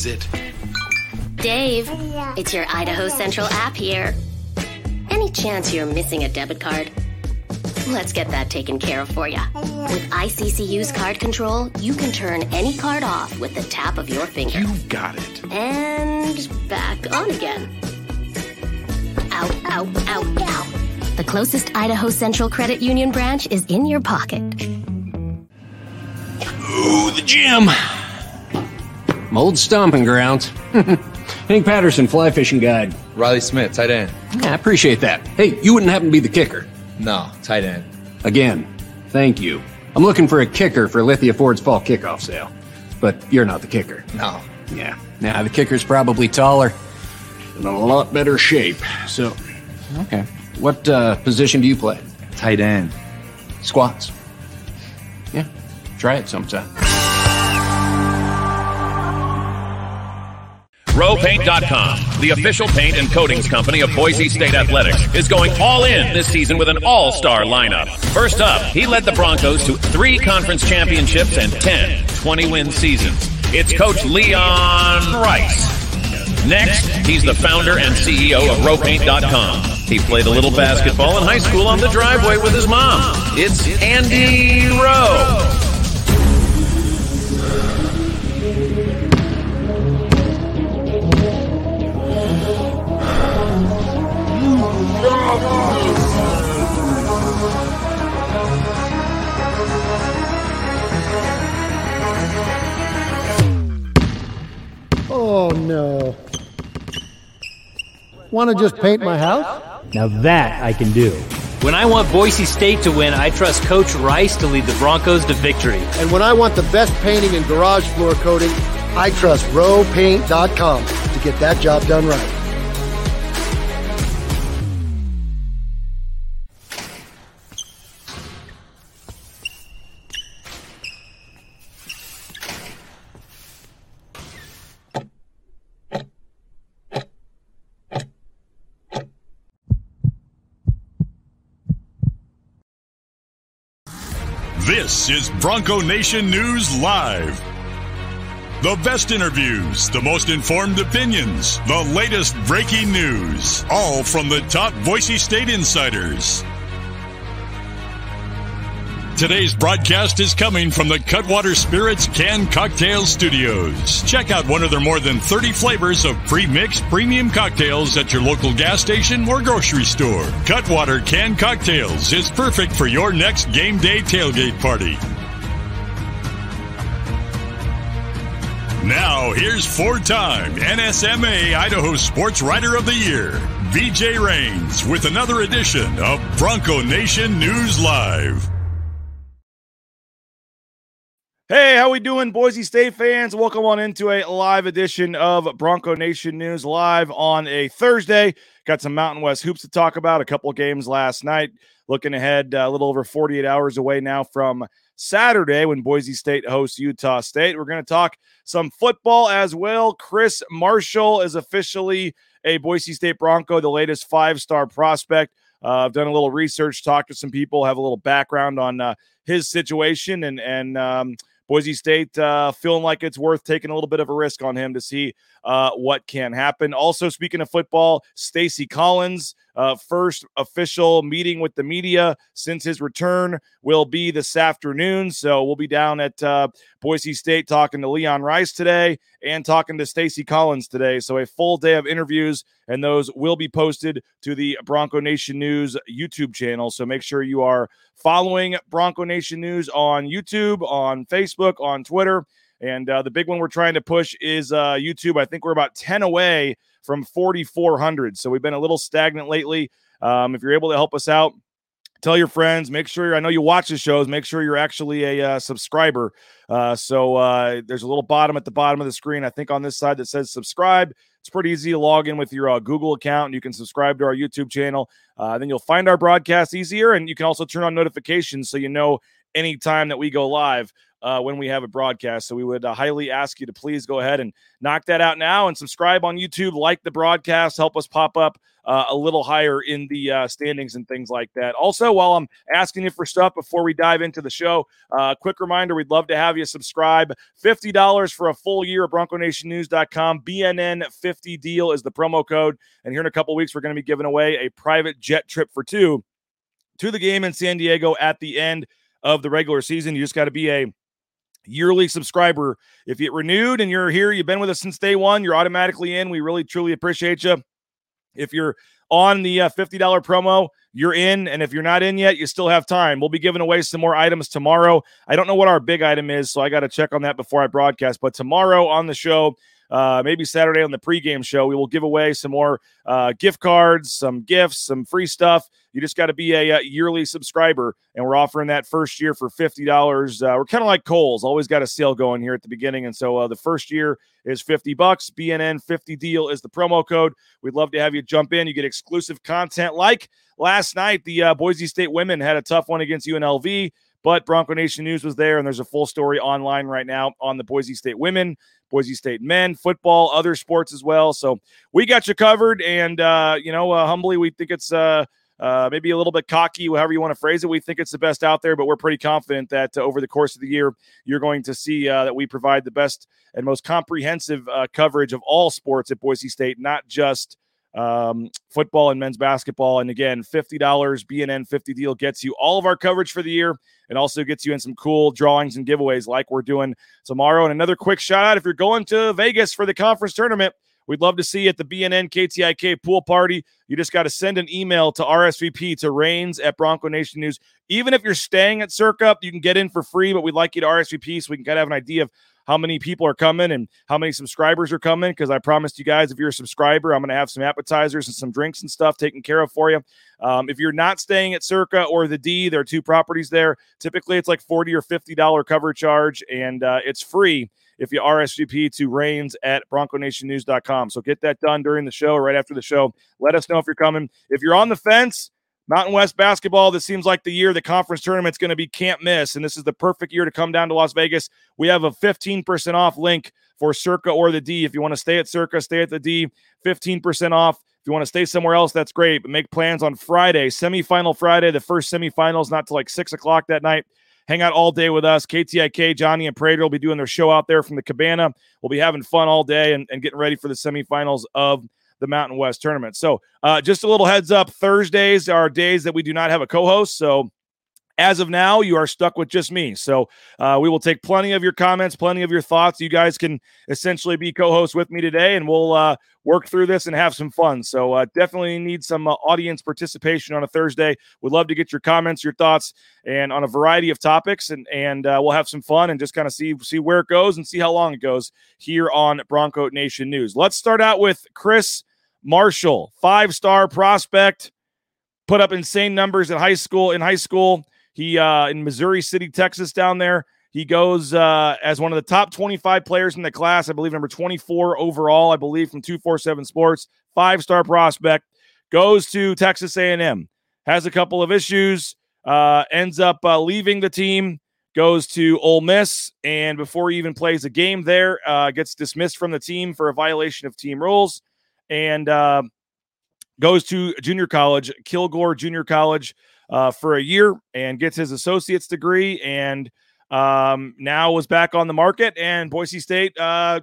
is it? Dave, it's your Idaho Central app here. Any chance you're missing a debit card? Let's get that taken care of for you. With ICCU's card control, you can turn any card off with the tap of your finger. You've got it. And back on again. Out, out, out, out. The closest Idaho Central Credit Union branch is in your pocket. Ooh, the gym. My old stomping grounds. Hank Patterson, fly fishing guide. Riley Smith, tight end. Yeah, I appreciate that. Hey, you wouldn't happen to be the kicker. No, tight end. Again, thank you. I'm looking for a kicker for Lithia Ford's fall kickoff sale. But you're not the kicker. No. Yeah. Now, the kicker's probably taller and in a lot better shape. So, okay. What uh, position do you play? Tight end. Squats. Yeah. Try it sometime. RowPaint.com, the official paint and coatings company of Boise State Athletics, is going all in this season with an all-star lineup. First up, he led the Broncos to three conference championships and 10 20-win seasons. It's Coach Leon Rice. Next, he's the founder and CEO of RowPaint.com. He played a little basketball in high school on the driveway with his mom. It's Andy Rowe. Oh no. Want to just paint my house? Now that I can do. When I want Boise State to win, I trust Coach Rice to lead the Broncos to victory. And when I want the best painting and garage floor coating, I trust rowpaint.com to get that job done right. Bronco Nation News Live. The best interviews, the most informed opinions, the latest breaking news, all from the top Boise State insiders. Today's broadcast is coming from the Cutwater Spirits Can Cocktail Studios. Check out one of their more than 30 flavors of pre-mixed premium cocktails at your local gas station or grocery store. Cutwater Can Cocktails is perfect for your next game day tailgate party. Now, here's four-time NSMA Idaho Sports Writer of the Year, BJ Rains, with another edition of Bronco Nation News Live. Hey, how we doing, Boise State fans? Welcome on into a live edition of Bronco Nation News live on a Thursday. Got some Mountain West hoops to talk about. A couple games last night. Looking ahead, uh, a little over 48 hours away now from Saturday when Boise State hosts Utah State. We're going to talk some football as well. Chris Marshall is officially a Boise State Bronco, the latest five-star prospect. Uh, I've done a little research, talked to some people, have a little background on uh, his situation, and and um, Boise State uh, feeling like it's worth taking a little bit of a risk on him to see uh, what can happen. Also, speaking of football, Stacy Collins, uh, first official meeting with the media since his return will be this afternoon. So we'll be down at uh, Boise State talking to Leon Rice today and talking to Stacy Collins today. So a full day of interviews, and those will be posted to the Bronco Nation News YouTube channel. So make sure you are following Bronco Nation News on YouTube, on Facebook, on Twitter. And uh, the big one we're trying to push is uh, YouTube. I think we're about 10 away from 4,400. So we've been a little stagnant lately. Um, if you're able to help us out, tell your friends. Make sure I know you watch the shows. Make sure you're actually a uh, subscriber. Uh, so uh, there's a little bottom at the bottom of the screen. I think on this side that says subscribe. It's pretty easy to log in with your uh, Google account. And you can subscribe to our YouTube channel. Uh, then you'll find our broadcast easier, and you can also turn on notifications so you know anytime that we go live uh, when we have a broadcast. So we would uh, highly ask you to please go ahead and knock that out now and subscribe on YouTube, like the broadcast, help us pop up uh, a little higher in the uh, standings and things like that. Also, while I'm asking you for stuff before we dive into the show, uh, quick reminder we'd love to have you subscribe. $50 for a full year of BroncoNationNews.com. BNN50 deal is the promo code. And here in a couple weeks, we're going to be giving away a private jet trip for two to the game in San Diego at the end of the regular season. You just got to be a yearly subscriber. If you get renewed and you're here, you've been with us since day one, you're automatically in. We really, truly appreciate you. If you're on the uh, $50 promo, you're in. And if you're not in yet, you still have time. We'll be giving away some more items tomorrow. I don't know what our big item is, so I got to check on that before I broadcast. But tomorrow on the show, uh, maybe Saturday on the pregame show, we will give away some more uh, gift cards, some gifts, some free stuff. You just got to be a, a, yearly subscriber, and we're offering that first year for fifty dollars. Uh, we're kind of like Kohl's, always got a sale going here at the beginning, and so uh, the first year is fifty bucks. BNN fifty deal is the promo code. We'd love to have you jump in. You get exclusive content like last night. The uh, Boise State women had a tough one against UNLV. But Bronco Nation News was there, and there's a full story online right now on the Boise State women, Boise State men, football, other sports as well. So we got you covered, and uh, you know, uh, humbly, we think it's uh, uh, maybe a little bit cocky, however you want to phrase it. We think it's the best out there, but we're pretty confident that uh, over the course of the year, you're going to see uh, that we provide the best and most comprehensive uh, coverage of all sports at Boise State, not just um, football and men's basketball. And again, $50 BNN 50 deal gets you all of our coverage for the year and also gets you in some cool drawings and giveaways like we're doing tomorrow. And another quick shout out if you're going to Vegas for the conference tournament, we'd love to see you at the BNN KTIK pool party. You just got to send an email to RSVP to Rains at Bronco Nation News. Even if you're staying at Circa, you can get in for free, but we'd like you to RSVP so we can kind of have an idea of how many people are coming and how many subscribers are coming. Because I promised you guys, if you're a subscriber, I'm going to have some appetizers and some drinks and stuff taken care of for you. Um, if you're not staying at Circa or the D, there are two properties there. Typically, it's like 40 or $50 cover charge, and uh, it's free if you RSVP to Rains at BroncoNationNews.com. So get that done during the show, right after the show. Let us know if you're coming. If you're on the fence, Mountain West basketball, this seems like the year the conference tournament's going to be can't miss. And this is the perfect year to come down to Las Vegas. We have a 15% off link for Circa or the D. If you want to stay at Circa, stay at the D, 15% off. If you want to stay somewhere else, that's great. But make plans on Friday, semifinal Friday. The first semifinals, not till like six o'clock that night. Hang out all day with us. KTIK, Johnny and Prater will be doing their show out there from the cabana. We'll be having fun all day and, and getting ready for the semifinals of the Mountain West tournament. So, uh, just a little heads up Thursdays are days that we do not have a co host. So, as of now, you are stuck with just me. So uh, we will take plenty of your comments, plenty of your thoughts. You guys can essentially be co-hosts with me today, and we'll uh, work through this and have some fun. So uh, definitely need some uh, audience participation on a Thursday. We'd love to get your comments, your thoughts, and on a variety of topics, and and uh, we'll have some fun and just kind of see see where it goes and see how long it goes here on Bronco Nation News. Let's start out with Chris Marshall, five-star prospect, put up insane numbers in high school. In high school he uh, in Missouri City, Texas, down there. He goes uh, as one of the top 25 players in the class. I believe number 24 overall. I believe from 247 Sports, five star prospect. Goes to Texas A&M. Has a couple of issues. Uh, ends up uh, leaving the team. Goes to Ole Miss, and before he even plays a game there, uh, gets dismissed from the team for a violation of team rules, and uh, goes to junior college, Kilgore Junior College uh, for a year and gets his associate's degree and um, now was back on the market and Boise State uh,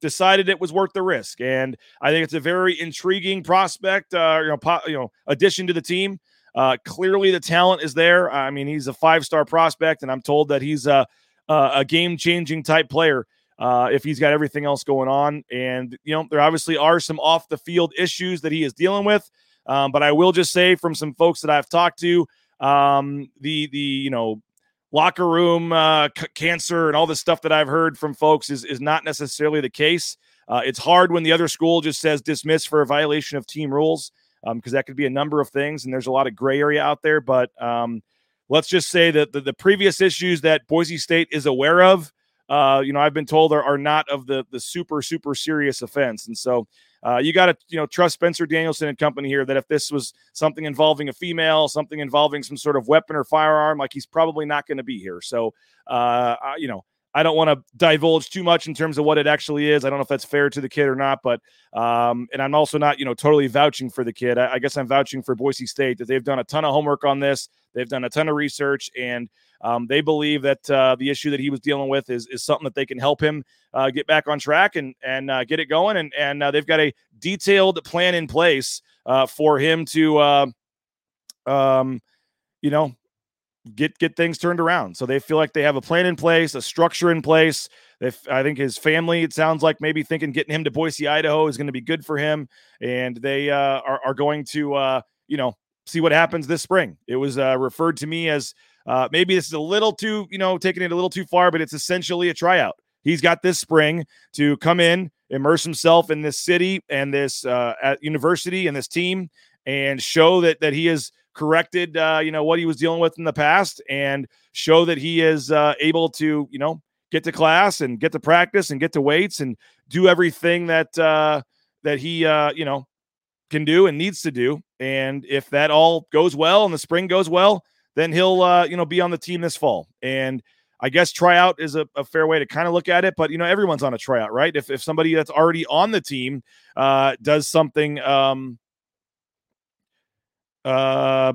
decided it was worth the risk. And I think it's a very intriguing prospect, uh, you know, po- you know, addition to the team. Uh, clearly, the talent is there. I mean, he's a five-star prospect, and I'm told that he's a, a game-changing type player uh, if he's got everything else going on. And you know, there obviously are some off-the-field issues that he is dealing with. Um, but I will just say from some folks that I've talked to, um, the the you know locker room uh, c- cancer and all this stuff that I've heard from folks is is not necessarily the case. Uh, it's hard when the other school just says dismiss for a violation of team rules because um, that could be a number of things, and there's a lot of gray area out there. But um, let's just say that the, the previous issues that Boise State is aware of uh, you know, I've been told are, are not of the the super super serious offense, and so uh, you got to you know trust Spencer Danielson and company here that if this was something involving a female, something involving some sort of weapon or firearm, like he's probably not going to be here. So, uh, you know, I don't want to divulge too much in terms of what it actually is. I don't know if that's fair to the kid or not, but um, and I'm also not, you know, totally vouching for the kid. I, I, guess I'm vouching for Boise State that they've done a ton of homework on this. They've done a ton of research, and um, they believe that uh, the issue that he was dealing with is is something that they can help him uh, get back on track and and uh, get it going. And and uh, they've got a detailed plan in place uh, for him to, uh, um, you know, get get things turned around. So they feel like they have a plan in place, a structure in place. If I think his family, it sounds like maybe thinking getting him to Boise, Idaho, is going to be good for him, and they uh, are are going to uh, you know see what happens this spring. It was uh, referred to me as uh, maybe this is a little too you know taking it a little too far, but it's essentially a tryout. He's got this spring to come in, immerse himself in this city and this uh, at university and this team, and show that that he is corrected, uh, you know, what he was dealing with in the past and show that he is uh, able to, you know, get to class and get to practice and get to weights and do everything that uh, that he, uh, you know, can do and needs to do. And if that all goes well and the spring goes well, then he'll, uh, you know, be on the team this fall. And I guess tryout is a, a, fair way to kind of look at it, but you know, everyone's on a tryout, right? If, if somebody that's already on the team uh, does something, um, uh,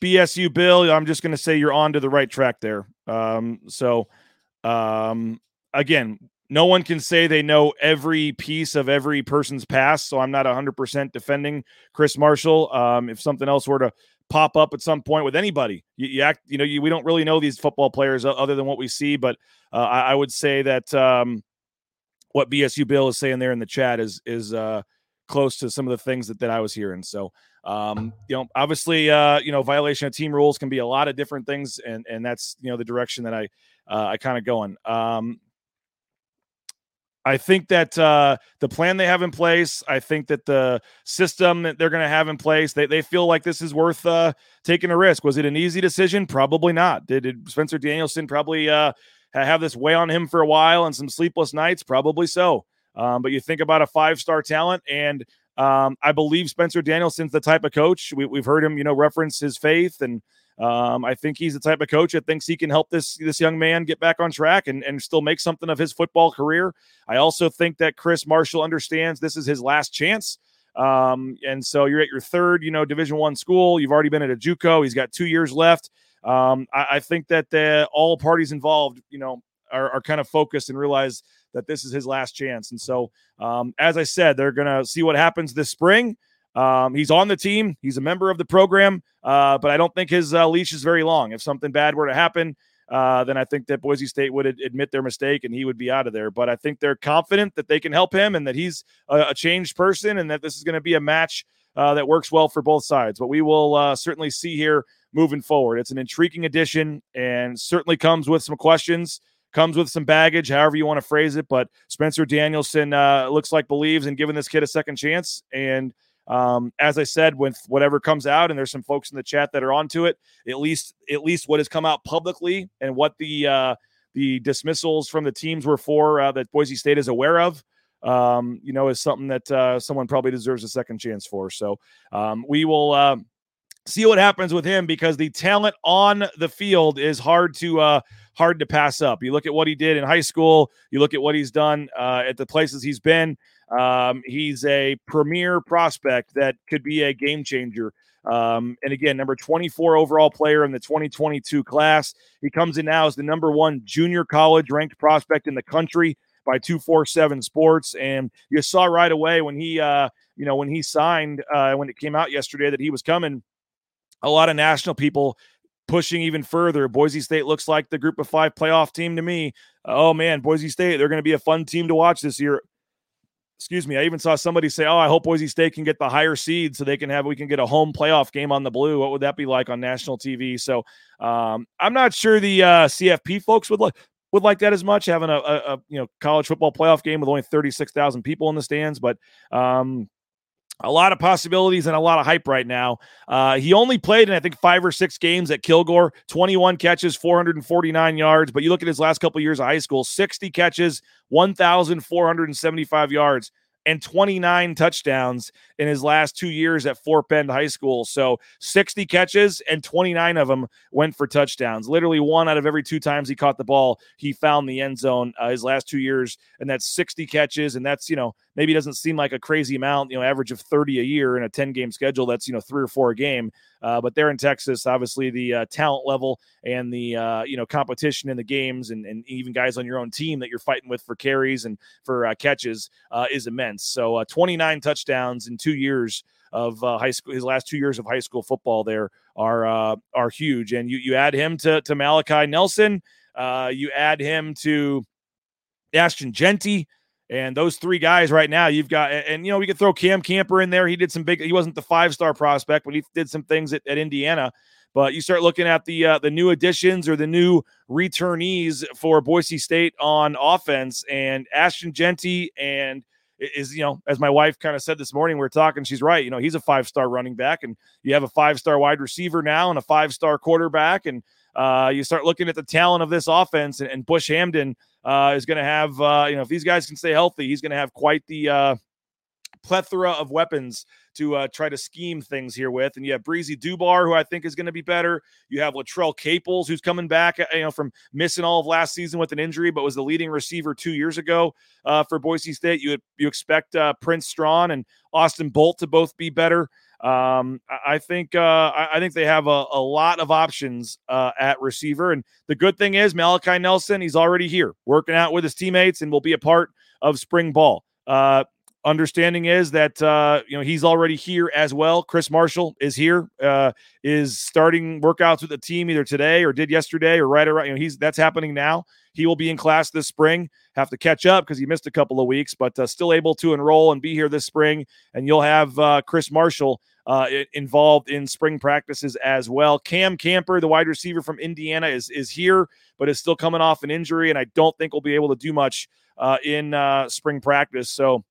BSU Bill, I'm just going to say you're on to the right track there. Um, so, um, again, no one can say they know every piece of every person's past. So I'm not 100% defending Chris Marshall. Um, if something else were to pop up at some point with anybody, you, you act, you know, you, we don't really know these football players other than what we see. But uh, I, I, would say that um, what BSU Bill is saying there in the chat is is uh, close to some of the things that, that I was hearing. So, um, you know, obviously, uh, you know, violation of team rules can be a lot of different things, and and that's you know the direction that I uh, I kind of going. Um, I think that uh, the plan they have in place, I think that the system that they're going to have in place, they, they feel like this is worth uh, taking a risk. Was it an easy decision? Probably not. Did, did Spencer Danielson probably uh, have this weigh on him for a while and some sleepless nights? Probably so. Um, but you think about a five star talent, and um, I believe Spencer Danielson's the type of coach. We, have heard him, you know, reference his faith, and um, I think he's the type of coach that thinks he can help this this young man get back on track and, and still make something of his football career. I also think that Chris Marshall understands this is his last chance. Um, and so you're at your third, you know, Division One school. You've already been at a JUCO. He's got two years left. Um, I, I, think that the, all parties involved, you know, are, are kind of focused and realize that this is his last chance. And so, um, as I said, they're going to see what happens this spring. Um, he's on the team. He's a member of the program, uh, but I don't think his uh, leash is very long. If something bad were to happen, uh, then I think that Boise State would ad- admit their mistake and he would be out of there. But I think they're confident that they can help him and that he's a, a changed person and that this is going to be a match uh, that works well for both sides. But we will uh, certainly see here moving forward. It's an intriguing addition and certainly comes with some questions comes with some baggage, however you want to phrase it. But Spencer Danielson uh, looks like believes in giving this kid a second chance. And um, as I said, with whatever comes out, and there's some folks in the chat that are onto it, at least at least what has come out publicly and what the uh, the dismissals from the teams were for uh, that Boise State is aware of. Um, you know, is something that uh, someone probably deserves a second chance for. So um, we will uh, see what happens with him because the talent on the field is hard to uh, hard to pass up. You look at what he did in high school, you look at what he's done uh, at the places he's been. Um, he's a premier prospect that could be a game changer. Um, and again, number 24 overall player in the 2022 class. He comes in now as the number one junior college ranked prospect in the country by 247 Sports. And you saw right away when he, uh, you know, when he signed, uh, when it came out yesterday that he was coming, a lot of national people pushing even further. Boise State looks like the group of five playoff team to me. Oh man, Boise State, they're going to be a fun team to watch this year. Excuse me. I even saw somebody say, "Oh, I hope Boise State can get the higher seed so they can have we can get a home playoff game on the blue." What would that be like on national TV? So um, I'm not sure the uh, CFP folks would like would like that as much having a, a, a, you know college football playoff game with only 36,000 people in the stands, but um, a lot of possibilities and a lot of hype right now. Uh, he only played in I think five or six games at Kilgore, 21 catches, 449 yards. But you look at his last couple of years of high school, 60 catches, 1,475 yards and 29 touchdowns in his last two years at Fort Bend High School. So 60 catches and 29 of them went for touchdowns. Literally one out of every two times he caught the ball, he found the end zone uh, his last two years. And that's 60 catches. And that's, you know, maybe doesn't seem like a crazy amount, you know, average of 30 a year in a 10 game schedule. That's, you know, three or four a game. Uh, but there in Texas, obviously the uh, talent level and the uh, you know competition in the games, and, and even guys on your own team that you're fighting with for carries and for uh, catches uh, is immense. So uh, 29 touchdowns in two years of uh, high school. His last two years of high school football there are uh, are huge, and you you add him to to Malachi Nelson, uh, you add him to Ashton Jeanty. And those three guys right now, you've got, and you know, we could throw Cam Camper in there. He did some big. He wasn't the five star prospect, but he did some things at, at Indiana. But you start looking at the uh, the new additions or the new returnees for Boise State on offense, and Ashton Jeanty and is you know as my wife kind of said this morning we are talking she's right you know he's a five star running back and you have a five star wide receiver now and a five star quarterback and uh, you start looking at the talent of this offense and, and Bush Hamdan uh, is going to have, uh, you know, if these guys can stay healthy, he's going to have quite the uh, plethora of weapons to uh, try to scheme things here with. And you have Breezy Dubar, who I think is going to be better. You have Latrell Caples, who's coming back, uh, you know, from missing all of last season with an injury, but was the leading receiver two years ago uh, for Boise State. You you expect uh, Prince Strachan and Austin Bolt to both be better. Um, I think uh, I think they have a, a lot of options uh, at receiver, and the good thing is Malachi Nelson he's already here working out with his teammates and will be a part of spring ball. Uh, understanding is that uh, you know he's already here as well. Chris Marshall is here, uh, is starting workouts with the team either today or did yesterday or right around. You know he's that's happening now. He will be in class this spring. Have to catch up because he missed a couple of weeks, but uh, still able to enroll and be here this spring. And you'll have uh, Chris Marshall uh, involved in spring practices as well. Cam Camper, the wide receiver from Indiana, is is here, but is still coming off an injury, and I don't think will be able to do much uh, in uh, spring practice. So,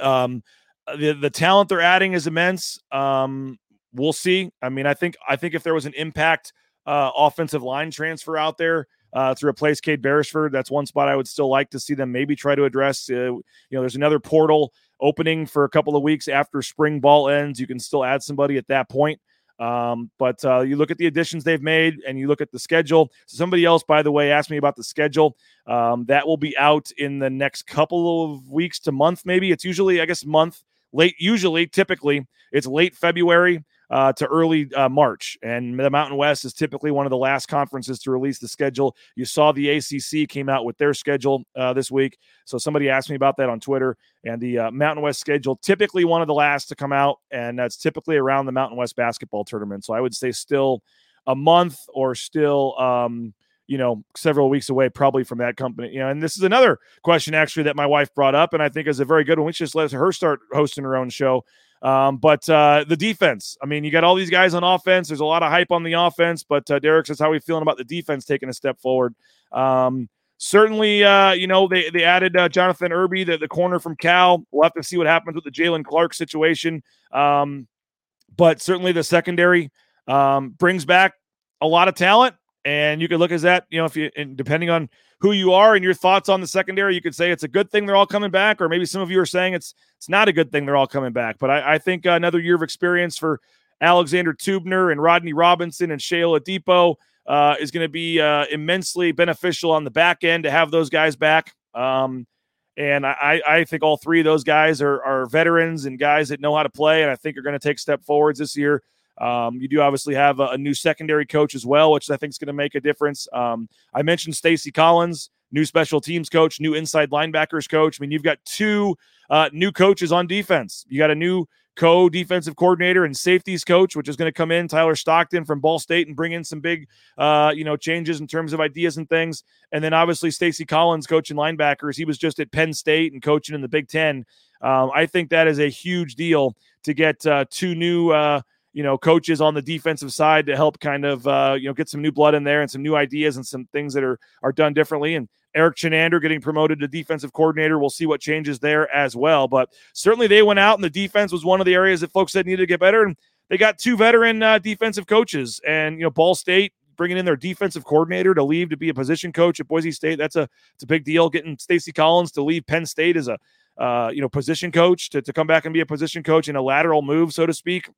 um, the the talent they're adding is immense. Um, we'll see. I mean, I think I think if there was an impact uh, offensive line transfer out there. Uh, to replace Cade Beresford, that's one spot I would still like to see them maybe try to address. Uh, you know, there's another portal opening for a couple of weeks after spring ball ends. You can still add somebody at that point. Um, but uh, you look at the additions they've made and you look at the schedule. So somebody else, by the way, asked me about the schedule. Um, that will be out in the next couple of weeks to month, maybe. It's usually, I guess, month late, usually, typically, it's late February uh, to early uh, March. And the Mountain West is typically one of the last conferences to release the schedule. You saw the ACC came out with their schedule uh, this week. So somebody asked me about that on Twitter. And the uh, Mountain West schedule, typically one of the last to come out. And that's typically around the Mountain West basketball tournament. So I would say still a month or still. Um, you know, several weeks away, probably from that company. You know, and this is another question actually that my wife brought up, and I think is a very good one. We should just let her start hosting her own show. Um, but uh, the defense, I mean, you got all these guys on offense. There's a lot of hype on the offense, but uh, Derek says, How are we feeling about the defense taking a step forward? Um, certainly, uh, you know, they, they added uh, Jonathan Irby, the, the corner from Cal. We'll have to see what happens with the Jalen Clark situation. Um, but certainly the secondary um, brings back a lot of talent. And you could look at that, you know, if you, depending on who you are and your thoughts on the secondary. You could say it's a good thing they're all coming back, or maybe some of you are saying it's it's not a good thing they're all coming back. But I, I think another year of experience for Alexander Teubner and Rodney Robinson and Seyi Oladipo uh, is going to be uh, immensely beneficial on the back end to have those guys back. Um, and I, I think all three of those guys are, are veterans and guys that know how to play, and I think are going to take step forwards this year. Um, you do obviously have a, a, new secondary coach as well, which I think is going to make a difference. Um, I mentioned Stacy Collins, new special teams coach, new inside linebackers coach. I mean, you've got two uh, new coaches on defense. You got a new co defensive coordinator and safeties coach, which is going to come in, Tyler Stockton from Ball State, and bring in some big, uh, you know, changes in terms of ideas and things. And then obviously Stacy Collins coaching linebackers. He was just at Penn State and coaching in the Big Ten. Um, I think that is a huge deal to get uh, two new uh, you know coaches on the defensive side to help kind of uh, you know get some new blood in there and some new ideas and some things that are are done differently and Erik Chinander getting promoted to defensive coordinator. We'll see what changes there as well. But certainly they went out and the defense was one of the areas that folks said needed to get better. And they got two veteran uh, defensive coaches. And, you know, Ball State bringing in their defensive coordinator to leave to be a position coach at Boise State. That's a, it's a big deal. Getting Stacy Collins to leave Penn State as a, uh, you know, position coach to, to come back and be a position coach in a lateral move, so to speak.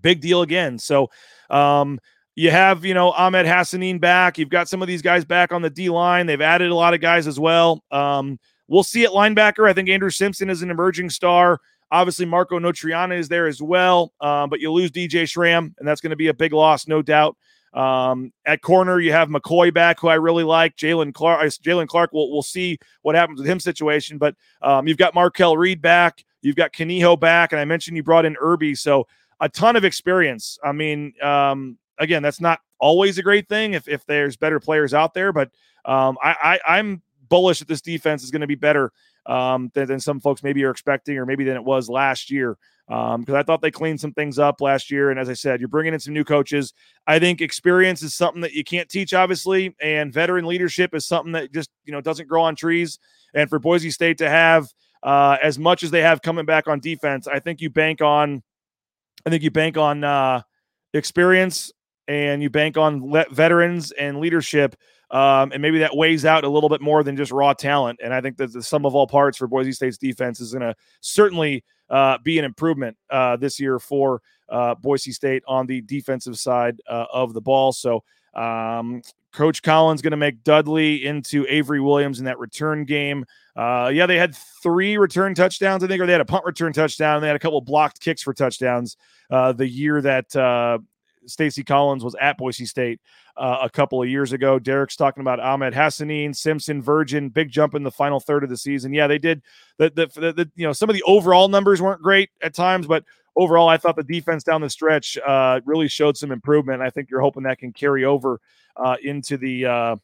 Big deal again. So, um, you have, you know, Ahmed Hassanein back. You've got some of these guys back on the D line. They've added a lot of guys as well. Um, we'll see at linebacker. I think Andrew Simpson is an emerging star. Obviously, Marco Notarainni is there as well. Um, but you lose DJ Schramm, and that's going to be a big loss, no doubt. Um, at corner, you have McCoy back, who I really like. Jalen Clark, Jalen Clark. We'll we'll see what happens with him situation. But um, you've got Markel Reed back. You've got Kaniho back, and I mentioned you brought in Irby, so a ton of experience. I mean, um, again, that's not always a great thing if, if there's better players out there, but um, I, I, am bullish that this defense is going to be better um, than, than, some folks maybe are expecting, or maybe than it was last year. Because um, I thought they cleaned some things up last year, and as I said, you're bringing in some new coaches. I think experience is something that you can't teach, obviously, and veteran leadership is something that just you know doesn't grow on trees. And for Boise State to have uh, as much as they have coming back on defense, I think you bank on. I think you bank on uh, experience and you bank on le- veterans and leadership, um, and maybe that weighs out a little bit more than just raw talent. And I think that the sum of all parts for Boise State's defense is going to certainly uh, be an improvement uh, this year for uh, Boise State on the defensive side uh, of the ball. So. Um, Coach Collins going to make Dudley into Avery Williams in that return game. Uh, yeah, they had three return touchdowns, I think, or they had a punt return touchdown. They had a couple blocked kicks for touchdowns uh, the year that uh, Stacy Collins was at Boise State uh, a couple of years ago. Derek's talking about Ahmed Hassanein, Simpson, Virgin, big jump in the final third of the season. Yeah, they did. The, the, the, the you know some of the overall numbers weren't great at times, but overall, I thought the defense down the stretch uh, really showed some improvement. I think you're hoping that can carry over uh, into the uh,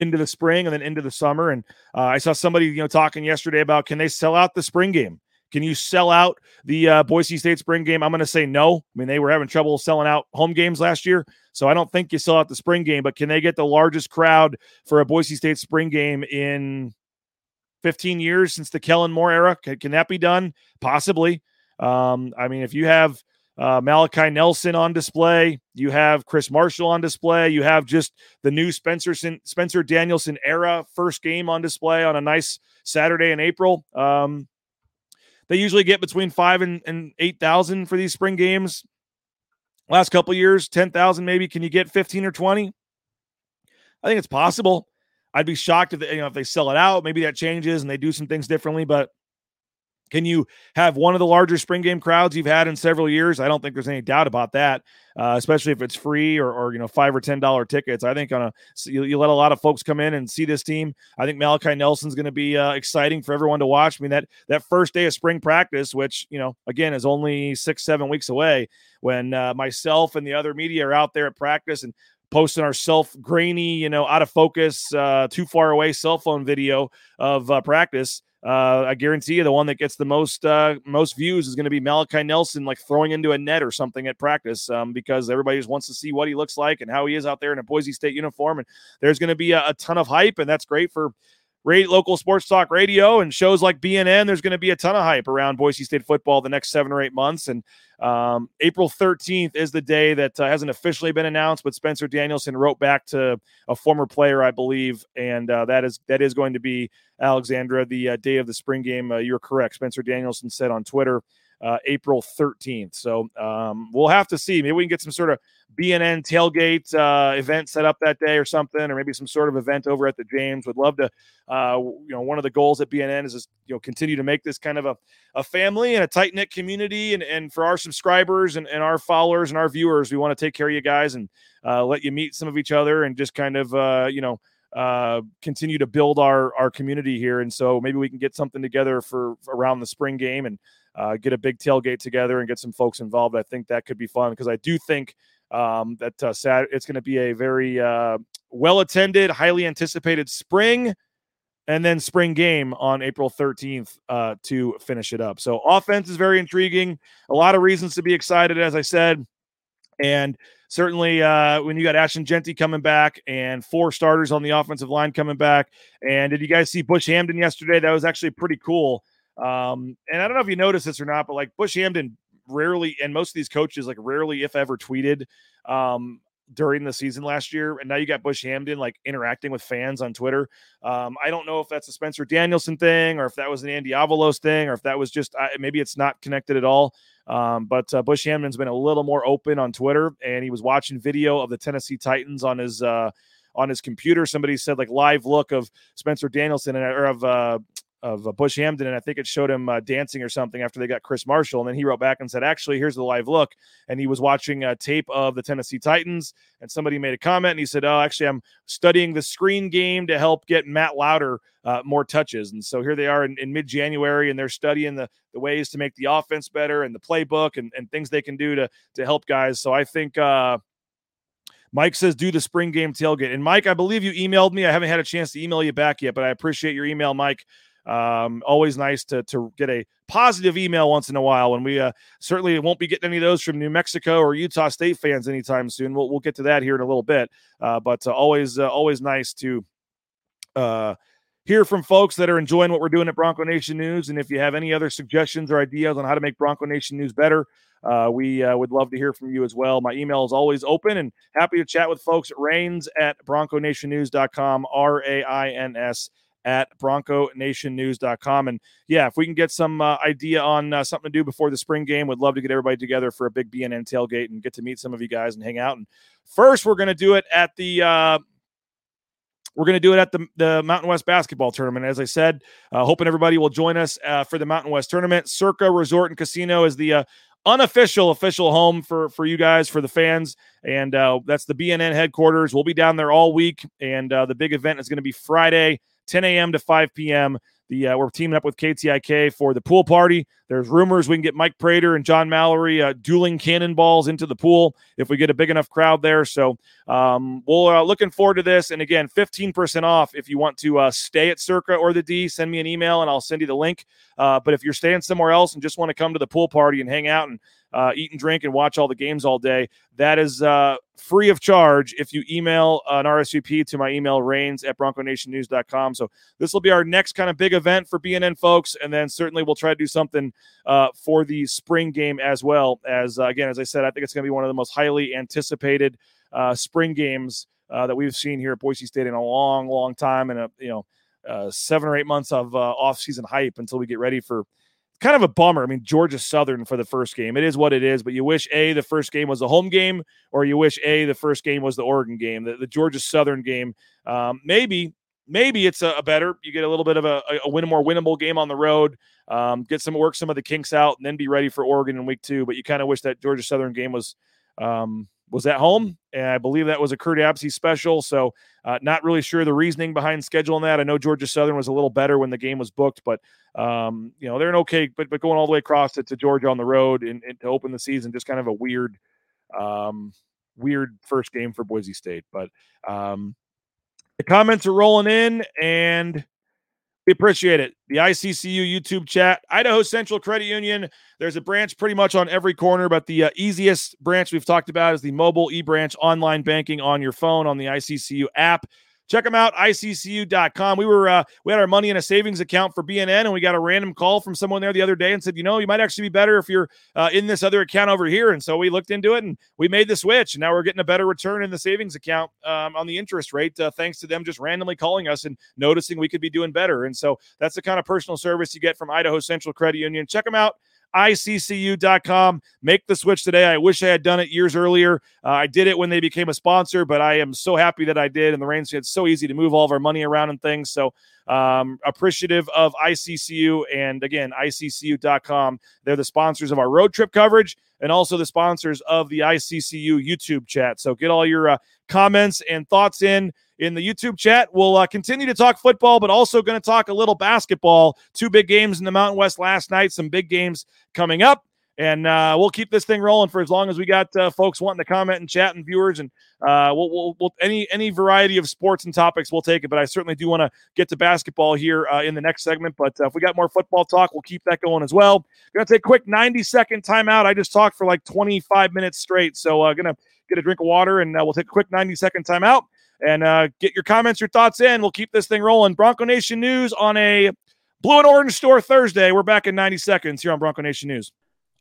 into the spring and then into the summer. And uh, I saw somebody you know talking yesterday about can they sell out the spring game? Can you sell out the uh, Boise State spring game? I'm going to say no. I mean, they were having trouble selling out home games last year. So I don't think you sell out the spring game, but can they get the largest crowd for a Boise State spring game in 15 years since the Kellen Moore era? Can, can that be done? Possibly. Um, I mean, if you have uh, Malachi Nelson on display, you have Chris Marshall on display, you have just the new Spencer Spencer Danielson era first game on display on a nice Saturday in April. Um, they usually get between five and, and 8,000 for these spring games. Last couple years, 10,000 maybe. Can you get 15 or 20? I think it's possible. I'd be shocked if they, you know if they sell it out. Maybe that changes and they do some things differently. But can you have one of the larger spring game crowds you've had in several years? I don't think there's any doubt about that, uh, especially if it's free or, or, you know five or ten dollar tickets. I think on a you, you, let a lot of folks come in and see this team. I think Malachi Nelson's going to be uh, exciting for everyone to watch. I mean that that first day of spring practice, which you know again is only six seven weeks away, when uh, myself and the other media are out there at practice and posting our self grainy, you know, out of focus, uh, too far away cell phone video of uh, practice uh, I guarantee you the one that gets the most uh, most views is going to be Malachi Nelson, like throwing into a net or something at practice, um, because everybody just wants to see what he looks like and how he is out there in a Boise State uniform. And there's going to be a, a ton of hype, and that's great for local sports talk radio and shows like BNN. There's going to be a ton of hype around Boise State football the next seven or eight months. And um, April 13th is the day that uh, hasn't officially been announced, but Spencer Danielson wrote back to a former player, I believe, and uh, that is that is going to be Alexandra the uh, day of the spring game. Uh, you're correct. Spencer Danielson said on Twitter uh, April 13th. So um, we'll have to see. Maybe we can get some sort of BNN tailgate uh, event set up that day or something, or maybe some sort of event over at the James. Would love to. Uh, you know, one of the goals at BNN is, just, you know continue to make this kind of a, a family and a tight knit community, and and for our subscribers and, and our followers and our viewers, we want to take care of you guys and uh, let you meet some of each other and just kind of uh, you know uh, continue to build our our community here. And so maybe we can get something together for, for around the spring game and uh, get a big tailgate together and get some folks involved. I think that could be fun because I do think um, that uh, Sat- it's going to be a very uh, well attended, highly anticipated spring and then spring game on April 13th uh, to finish it up. So offense is very intriguing. A lot of reasons to be excited, as I said. And certainly uh, when you got Ashton Jeanty coming back and four starters on the offensive line coming back. And did you guys see Bush Hamdan yesterday? That was actually pretty cool. Um, and I don't know if you noticed this or not, but like Bush Hamdan rarely, and most of these coaches like rarely, if ever, tweeted um, during the season last year. And now you got Bush Hamdan like interacting with fans on Twitter. Um, I don't know if that's a Spencer Danielson thing or if that was an Andy Avalos thing or if that was just uh, maybe it's not connected at all. Um, but uh, Bush Hamdan's been a little more open on Twitter and he was watching video of the Tennessee Titans on his uh, on his computer. Somebody said like live look of Spencer Danielson and or of uh, of uh, Bush Hamdan, and I think it showed him uh, dancing or something after they got Chris Marshall. And then he wrote back and said, "Actually, here's the live look." And he was watching a tape of the Tennessee Titans, and somebody made a comment, and he said, "Oh, actually, I'm studying the screen game to help get Matt Lauter uh, more touches." And so here they are in, in mid-January, and they're studying the the ways to make the offense better and the playbook and, and things they can do to to help guys. So I think. Uh, Mike says, do the spring game tailgate. And Mike, I believe you emailed me. I haven't had a chance to email you back yet, but I appreciate your email, Mike. Um, always nice to to get a positive email once in a while. And we uh, certainly won't be getting any of those from New Mexico or Utah State fans anytime soon. We'll we'll get to that here in a little bit. Uh, but uh, always uh, always nice to uh, hear from folks that are enjoying what we're doing at Bronco Nation News. And if you have any other suggestions or ideas on how to make Bronco Nation News better, uh, we uh, would love to hear from you as well. My email is always open and happy to chat with folks Rains at BroncoNationNews.com, R A I N S at bronconationnews.com. And yeah, if we can get some uh, idea on uh, something to do before the spring game, would love to get everybody together for a big BNN tailgate and get to meet some of you guys and hang out. And first, we're going to do it at the. Uh, we're going to do it at the, the Mountain West basketball tournament. As I said, uh, hoping everybody will join us uh, for the Mountain West tournament. Circa Resort and Casino is the uh, unofficial official home for for you guys for the fans and uh, that's the bnn headquarters we'll be down there all week and uh, the big event is going to be friday 10 a.m. to 5 p.m. The uh, we're teaming up with KTIK for the pool party. There's rumors we can get Mike Prater and John Mallory uh, dueling cannonballs into the pool if we get a big enough crowd there. So um, we're uh, looking forward to this. And again, 15% off if you want to uh, stay at Circa or the D. Send me an email and I'll send you the link. Uh, but if you're staying somewhere else and just want to come to the pool party and hang out and uh, eat and drink and watch all the games all day. That is uh, free of charge if you email an RSVP to my email, rains at bronconationnews.com. So this will be our next kind of big event for BNN folks. And then certainly we'll try to do something uh, for the spring game as well. As uh, again, as I said, I think it's going to be one of the most highly anticipated uh, spring games uh, that we've seen here at Boise State in a long, long time. And, a, you know, seven or eight months of uh, off-season hype until we get ready for kind of a bummer. I mean, Georgia Southern for the first game. It is what it is, but you wish A, the first game was a home game, or you wish A, the first game was the Oregon game. The, the Georgia Southern game, um, maybe, maybe it's a, a, better. You get a little bit of a, a win more winnable game on the road, um, get some work some of the kinks out, and then be ready for Oregon in week two. But you kind of wish that Georgia Southern game was um, was at home, and I believe that was a Curt Apsey special. So, uh, not really sure the reasoning behind scheduling that. I know Georgia Southern was a little better when the game was booked, but um, you know they're an okay. But but going all the way across to, to Georgia on the road and, and, to open the season, just kind of a weird, um, weird first game for Boise State. But um, the comments are rolling in, and we appreciate it. The ICCU YouTube chat, Idaho Central Credit Union. There's a branch pretty much on every corner, but the uh, easiest branch we've talked about is the mobile e branch online banking on your phone on the ICCU app. Check them out, iccu.com. We were uh, we had our money in a savings account for BNN, and we got a random call from someone there the other day and said, you know, you might actually be better if you're uh, in this other account over here. And so we looked into it and we made the switch. And now we're getting a better return in the savings account um, on the interest rate, uh, thanks to them just randomly calling us and noticing we could be doing better. And so that's the kind of personal service you get from Idaho Central Credit Union. Check them out iccu.com. Make the switch today. I wish I had done it years earlier. Uh, I did it when they became a sponsor, but I am so happy that I did. And the Rains, it's so easy to move all of our money around and things. So um, appreciative of ICCU. And again, iccu.com. They're the sponsors of our road trip coverage and also the sponsors of the ICCU YouTube chat. So get all your uh, comments and thoughts in in the YouTube chat. We'll uh, continue to talk football, but also going to talk a little basketball. Two big games in the Mountain West last night, some big games coming up. And uh, we'll keep this thing rolling for as long as we got uh, folks wanting to comment and chat and viewers. And uh, we'll, we'll, we'll, any any variety of sports and topics, we'll take it. But I certainly do want to get to basketball here uh, in the next segment. But uh, if we got more football talk, we'll keep that going as well. Going to take a quick 90 second timeout. I just talked for like 25 minutes straight. So uh, to get a drink of water, and uh, we'll take a quick 90 second timeout and uh, get your comments, your thoughts in. We'll keep this thing rolling. Bronco Nation News on a Blue and Orange Store Thursday. We're back in 90 seconds here on Bronco Nation News.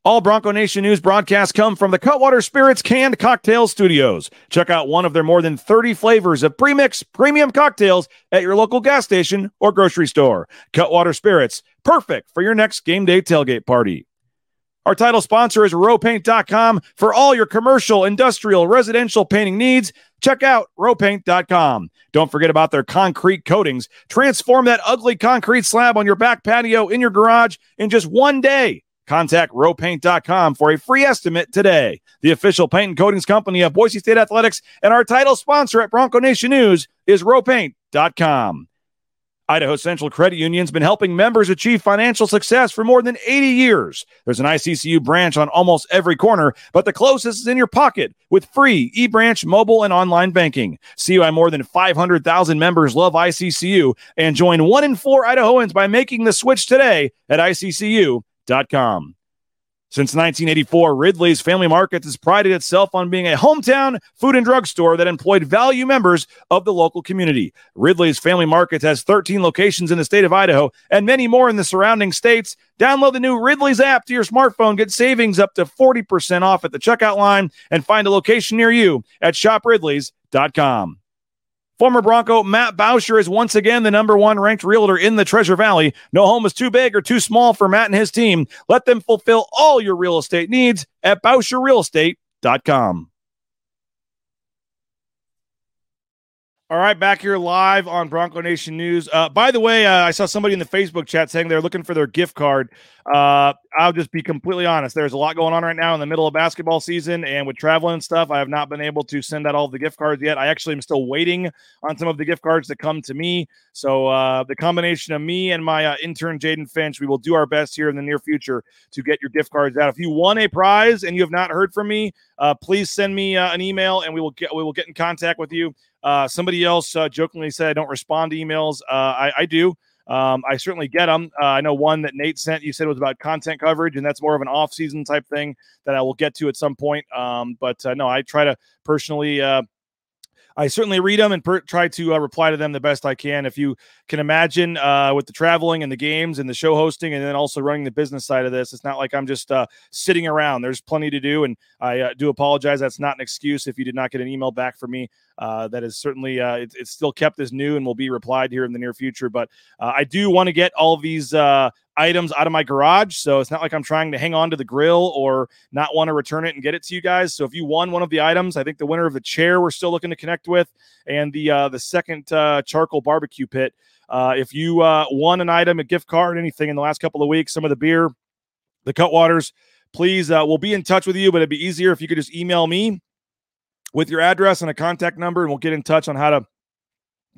All Bronco Nation News broadcasts come from the Cutwater Spirits Canned Cocktail Studios. Check out one of their more than 30 flavors of premix premium cocktails at your local gas station or grocery store. Cutwater Spirits, perfect for your next game day tailgate party. Our title sponsor is rowpaint.com for all your commercial, industrial, residential painting needs. Check out rowpaint.com. Don't forget about their concrete coatings. Transform that ugly concrete slab on your back patio in your garage in just one day. Contact rowpaint.com for a free estimate today. The official paint and coatings company of Boise State Athletics and our title sponsor at Bronco Nation News is rowpaint.com. Idaho Central Credit Union's been helping members achieve financial success for more than 80 years. There's an ICCU branch on almost every corner, but the closest is in your pocket with free e-branch mobile and online banking. See why more than 500,000 members love ICCU and join one in four Idahoans by making the switch today at ICCU Since 1984, Ridley's Family Markets has prided itself on being a hometown food and drug store that employed value members of the local community. Ridley's Family Markets has 13 locations in the state of Idaho and many more in the surrounding states. Download the new Ridley's app to your smartphone, get savings up to 40% off at the checkout line, and find a location near you at shopridleys.com. Former Bronco Matt Bauscher is once again the number one ranked realtor in the Treasure Valley. No home is too big or too small for Matt and his team. Let them fulfill all your real estate needs at BauscherRealEstate.com. All right, back here live on Bronco Nation News. Uh, by the way, uh, I saw somebody in the Facebook chat saying they're looking for their gift card. Uh, I'll just be completely honest. There's a lot going on right now in the middle of basketball season, and with traveling and stuff, I have not been able to send out all the gift cards yet. I actually am still waiting on some of the gift cards to come to me. So uh, the combination of me and my uh, intern Jaden Finch, we will do our best here in the near future to get your gift cards out. If you won a prize and you have not heard from me, uh, please send me an email, and we will get we will get in contact with you. Uh, somebody else uh, jokingly said I don't respond to emails. Uh, I, I, do. Um, I certainly get them. Uh, I know one that Nate sent. You said was about content coverage, and that's more of an off-season type thing that I will get to at some point. Um, but uh, no, I try to personally uh, I certainly read them and per- try to uh, reply to them the best I can. If you can imagine, uh, with the traveling and the games and the show hosting, and then also running the business side of this, it's not like I'm just uh, sitting around. There's plenty to do, and I do apologize. That's not an excuse if you did not get an email back from me. Uh, that is certainly uh, it, it's still kept as new and will be replied here in the near future. But I do want to get all these items out of my garage. So it's not like I'm trying to hang on to the grill or not want to return it and get it to you guys. So if you won one of the items, I think the winner of the chair we're still looking to connect with, and the uh, the second uh, charcoal barbecue pit. Uh, if you uh, won an item, a gift card, anything in the last couple of weeks, some of the beer, the Cutwaters, please, uh, we'll be in touch with you. But it'd be easier if you could just email me with your address and a contact number, and we'll get in touch on how to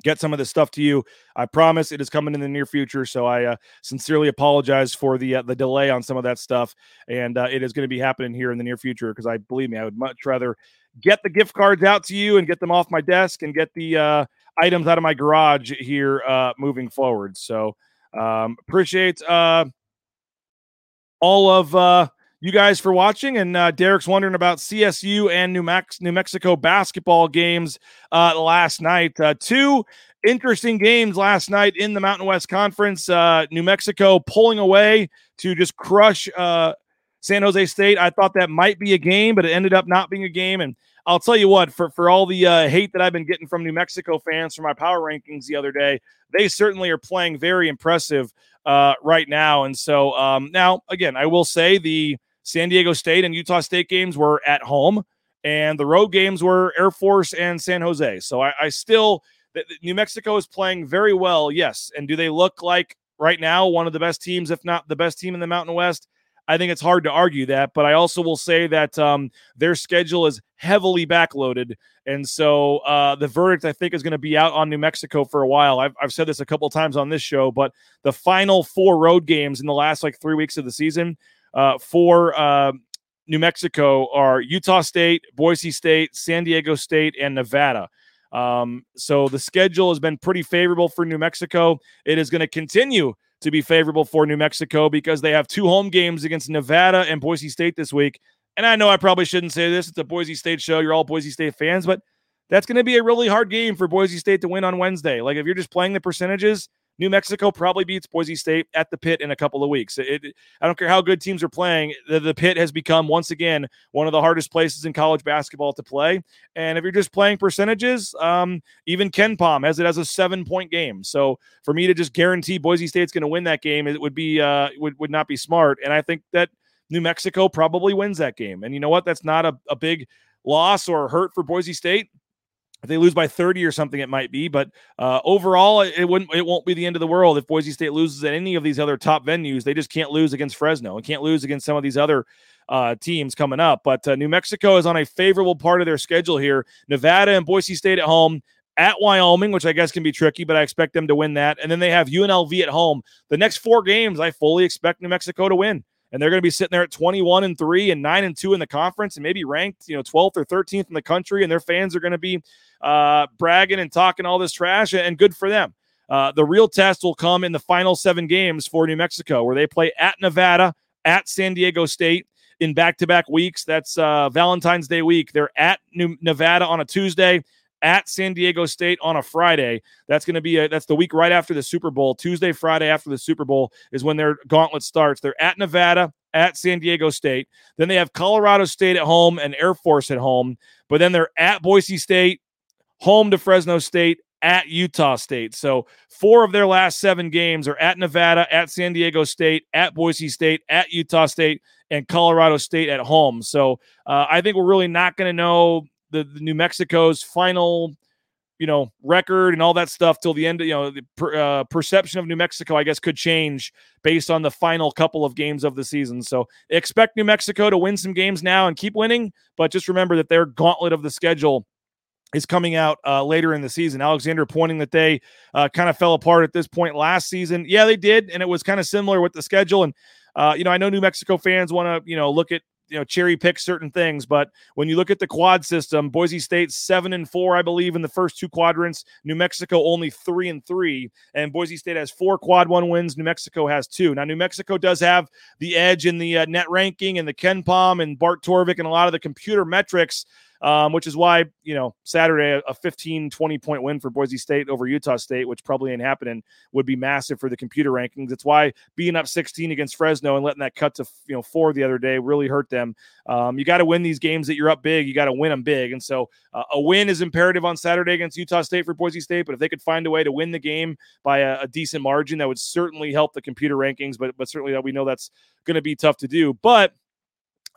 get some of this stuff to you. I promise it is coming in the near future. So I uh, sincerely apologize for the uh, the delay on some of that stuff, and uh, it is going to be happening here in the near future because I believe me, I would much rather get the gift cards out to you and get them off my desk and get the uh, items out of my garage here uh, moving forward. So um, appreciate uh, all of you guys for watching. And uh, Derek's wondering about CSU and New, Max- New Mexico basketball games uh, last night. Uh, two interesting games last night in the Mountain West Conference. Uh, New Mexico pulling away to just crush uh, San Jose State. I thought that might be a game, but it ended up not being a game. And I'll tell you what, for, for all the uh, hate that I've been getting from New Mexico fans for my power rankings the other day, they certainly are playing very impressive right now. And so um, now, again, I will say the San Diego State and Utah State games were at home, and the road games were Air Force and San Jose. So I, I still, New Mexico is playing very well, yes. And do they look like right now one of the best teams, if not the best team in the Mountain West? I think it's hard to argue that, but I also will say that um, their schedule is heavily backloaded, and so uh, the verdict I think is going to be out on New Mexico for a while. I've, I've said this a couple times on this show, but the final four road games in the last like three weeks of the season uh, for uh, New Mexico are Utah State, Boise State, San Diego State, and Nevada. Um, so the schedule has been pretty favorable for New Mexico. It is going to continue to be favorable for New Mexico because they have two home games against Nevada and Boise State this week. and I know I probably shouldn't say this. It's a Boise State show. You're all Boise State fans, but that's going to be a really hard game for Boise State to win on Wednesday. Like if you're just playing the percentages, New Mexico probably beats Boise State at the pit in a couple of weeks. It, I don't care how good teams are playing. The, the pit has become once again one of the hardest places in college basketball to play. And if you're just playing percentages, um, even KenPom has it as a seven point game. So for me to just guarantee Boise State's going to win that game, it would be uh, would would not be smart. And I think that New Mexico probably wins that game. And you know what? That's not a, a big loss or hurt for Boise State. If they lose by 30 or something, it might be, but uh, overall, it wouldn't. It won't be the end of the world if Boise State loses at any of these other top venues. They just can't lose against Fresno and can't lose against some of these other uh, teams coming up. But uh, New Mexico is on a favorable part of their schedule here. Nevada and Boise State at home, at Wyoming, which I guess can be tricky, but I expect them to win that. And then they have UNLV at home. The next four games, I fully expect New Mexico to win and they're going to be sitting there at 21 and 3 and 9 and 2 in the conference and maybe ranked you know 12th or 13th in the country and their fans are going to be uh, bragging and talking all this trash and good for them. Uh, the real test will come in the final seven games for new mexico where they play at nevada at san diego state in back-to-back weeks. That's uh, valentine's day week. They're at new nevada on a tuesday at San Diego State on a Friday. That's going to be a, that's the week right after the Super Bowl. Tuesday, Friday after the Super Bowl is when their gauntlet starts. They're at Nevada, at San Diego State. Then they have Colorado State at home and Air Force at home. But then they're at Boise State, home to Fresno State, at Utah State. So four of their last seven games are at Nevada, at San Diego State, at Boise State, at Utah State, and Colorado State at home. So uh, I think we're really not going to know the, the New Mexico's final you know record and all that stuff till the end you know the per, uh, perception of New Mexico I guess could change based on the final couple of games of the season so expect New Mexico to win some games now and keep winning but just remember that their gauntlet of the schedule is coming out uh, later in the season. Alexander pointing that they uh, kind of fell apart at this point last season. Yeah, they did, and it was kind of similar with the schedule. And uh, you know, I know New Mexico fans want to you know look at you know cherry pick certain things but when you look at the quad system boise state seven and four i believe in the first two quadrants new mexico only three and three and boise state has four quad one wins new mexico has two. Now new mexico does have the edge in the uh, net ranking and the KenPom and bart torvik and a lot of the computer metrics um, which is why, you know, Saturday, a 15, 20 point win for Boise State over Utah State, which probably ain't happening, would be massive for the computer rankings. It's why being up 16 against Fresno and letting that cut to, you know, four the other day really hurt them. Um, you got to win these games that you're up big. You got to win them big. And so uh, a win is imperative on Saturday against Utah State for Boise State. But if they could find a way to win the game by a, a decent margin, that would certainly help the computer rankings. But, but certainly that we know that's going to be tough to do. But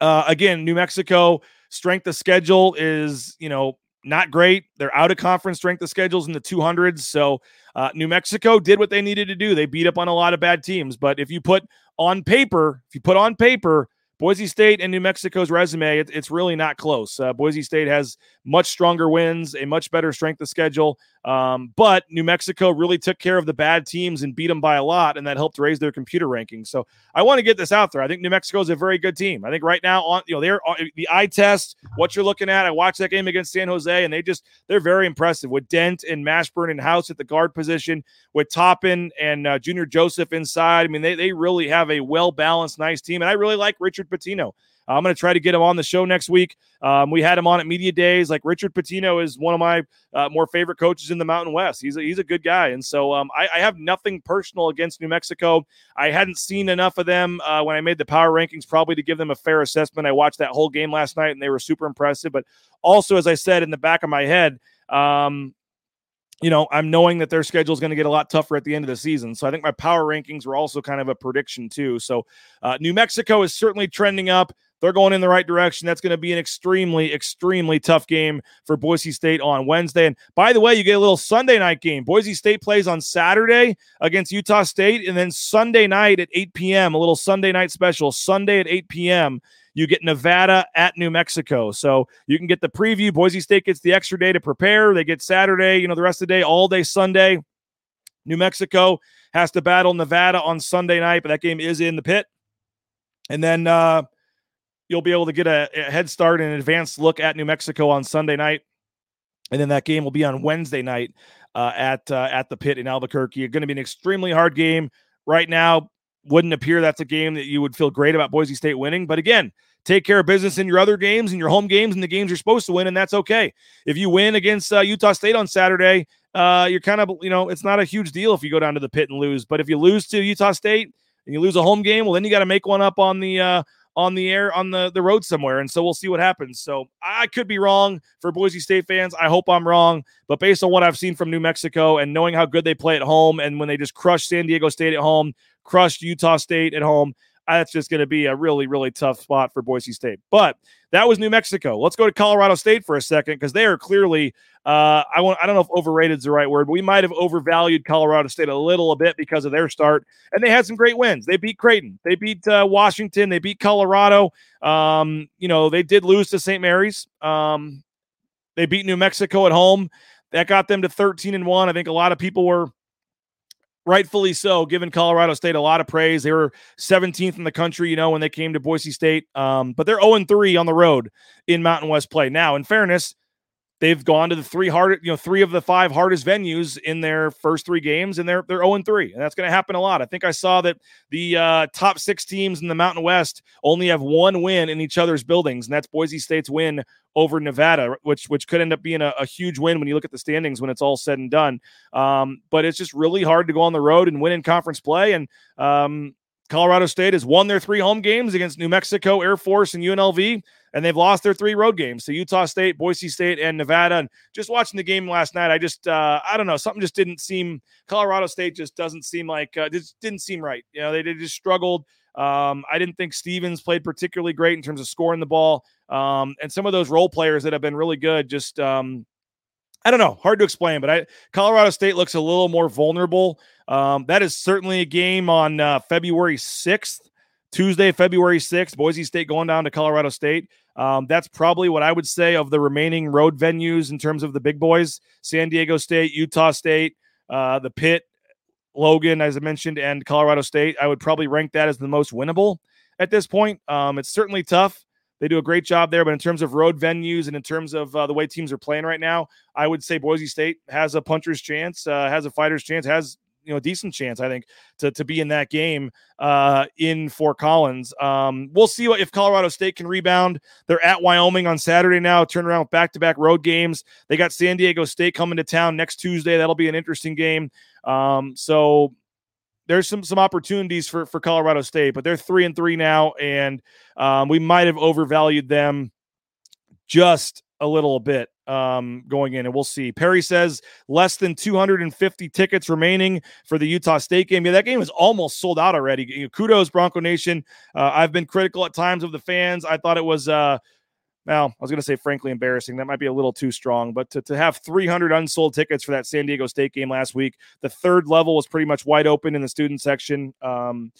uh, again, New Mexico strength of schedule is, you know, not great. They're out of conference strength of schedules in the 200s. So uh, New Mexico did what they needed to do. They beat up on a lot of bad teams. But if you put on paper, if you put on paper Boise State and New Mexico's resume, it, it's really not close. Uh, Boise State has much stronger wins, a much better strength of schedule. Um, but New Mexico really took care of the bad teams and beat them by a lot, and that helped raise their computer rankings. So I want to get this out there. I think New Mexico is a very good team. I think right now, on you know, they're the eye test. What you're looking at, I watched that game against San Jose, and they just they're very impressive with Dent and Mashburn and House at the guard position, with Toppin and uh, Junior Joseph inside. I mean, they they really have a well balanced, nice team, and I really like Richard Pitino. I'm going to try to get him on the show next week. Um, we had him on at media days. Like Richard Pitino is one of my uh, more favorite coaches in the Mountain West. He's a, he's a good guy, and so um, I, I, have nothing personal against New Mexico. I hadn't seen enough of them uh, when I made the power rankings, probably to give them a fair assessment. I watched that whole game last night, and they were super impressive. But also, as I said in the back of my head, um, you know, I'm knowing that their schedule is going to get a lot tougher at the end of the season. So I think my power rankings were also kind of a prediction too. So uh, New Mexico is certainly trending up. They're going in the right direction. That's going to be an extremely, extremely tough game for Boise State on Wednesday. And by the way, you get a little Sunday night game. Boise State plays on Saturday against Utah State, and then Sunday night at 8 p.m., a little Sunday night special. Sunday at 8 p.m., you get Nevada at New Mexico. So you can get the preview. Boise State gets the extra day to prepare. They get Saturday, you know, the rest of the day, all day Sunday. New Mexico has to battle Nevada on Sunday night, but that game is in the pit. And then uh, you'll be able to get a, a head start and an advanced look at New Mexico on Sunday night. And then that game will be on Wednesday night uh, at uh, at the pit in Albuquerque. It's going to be an extremely hard game right now. Wouldn't appear that's a game that you would feel great about Boise State winning. But again, take care of business in your other games and your home games and the games you're supposed to win, and that's okay. If you win against uh, Utah State on Saturday, uh, you're kind of, you know, it's not a huge deal if you go down to the pit and lose. But if you lose to Utah State and you lose a home game, well, then you got to make one up on the uh, on the air on the the road somewhere, and so we'll see what happens. So I could be wrong for Boise State fans. I hope I'm wrong, but based on what I've seen from New Mexico and knowing how good they play at home, and when they just crushed San Diego State at home, crushed Utah State at home, that's just going to be a really, really tough spot for Boise State. But that was New Mexico. Let's go to Colorado State for a second because they are clearly, uh, I want, I don't know if overrated is the right word, but we might have overvalued Colorado State a little a bit because of their start. And they had some great wins. They beat Creighton, they beat uh, Washington, they beat Colorado. Um, you know, they did lose to St. Mary's. Um, they beat New Mexico at home. That got them to 13 and 1. I think a lot of people were rightfully so, given Colorado State a lot of praise. They were 17th in the country, you know, when they came to Boise State. Um, but they're 0 3 on the road in Mountain West play. Now, in fairness, they've gone to the three hard, you know, three of the five hardest venues in their first three games, and they're they're 0 3. And that's going to happen a lot. I think I saw that the uh, top six teams in the Mountain West only have one win in each other's buildings, and that's Boise State's win over Nevada, which which could end up being a, a, huge win when you look at the standings when it's all said and done. Um, but it's just really hard to go on the road and win in conference play. And um, Colorado State has won their three home games against New Mexico, Air Force, and UNLV, and they've lost their three road games to Utah State, Boise State, and Nevada. And just watching the game last night, I just uh, I don't know something just didn't seem Colorado State just doesn't seem like uh, just didn't seem right. You know, they, they just struggled. Um, I didn't think Stevens played particularly great in terms of scoring the ball. Um, and some of those role players that have been really good, just um, I don't know, hard to explain. But I Colorado State looks a little more vulnerable. Um, that is certainly a game on uh, February sixth, Tuesday, February sixth. Boise State going down to Colorado State. Um, that's probably what I would say of the remaining road venues in terms of the big boys: San Diego State, Utah State, uh, the Pit, Logan, as I mentioned, and Colorado State. I would probably rank that as the most winnable at this point. Um, it's certainly tough. They do a great job there, but in terms of road venues and in terms of uh, the way teams are playing right now, I would say Boise State has a puncher's chance, uh, has a fighter's chance, has you know a decent chance I think to to be in that game uh, in Fort Collins. Um, we'll see what if Colorado State can rebound. They're at Wyoming on Saturday now. Turn around with back to back road games. They got San Diego State coming to town next Tuesday. That'll be an interesting game. Um, so there's some some opportunities for for Colorado State, but they're three and three now, and um, we might have overvalued them just a little bit um, going in, and we'll see. Perry says less than 250 tickets remaining for the Utah State game. Yeah, that game is almost sold out already. Kudos, Bronco Nation. Uh, I've been critical at times of the fans. I thought it was uh, well, I was going to say frankly embarrassing. That might be a little too strong, but to, to have 300 unsold tickets for that San Diego State game last week, the third level was pretty much wide open in the student section. Um,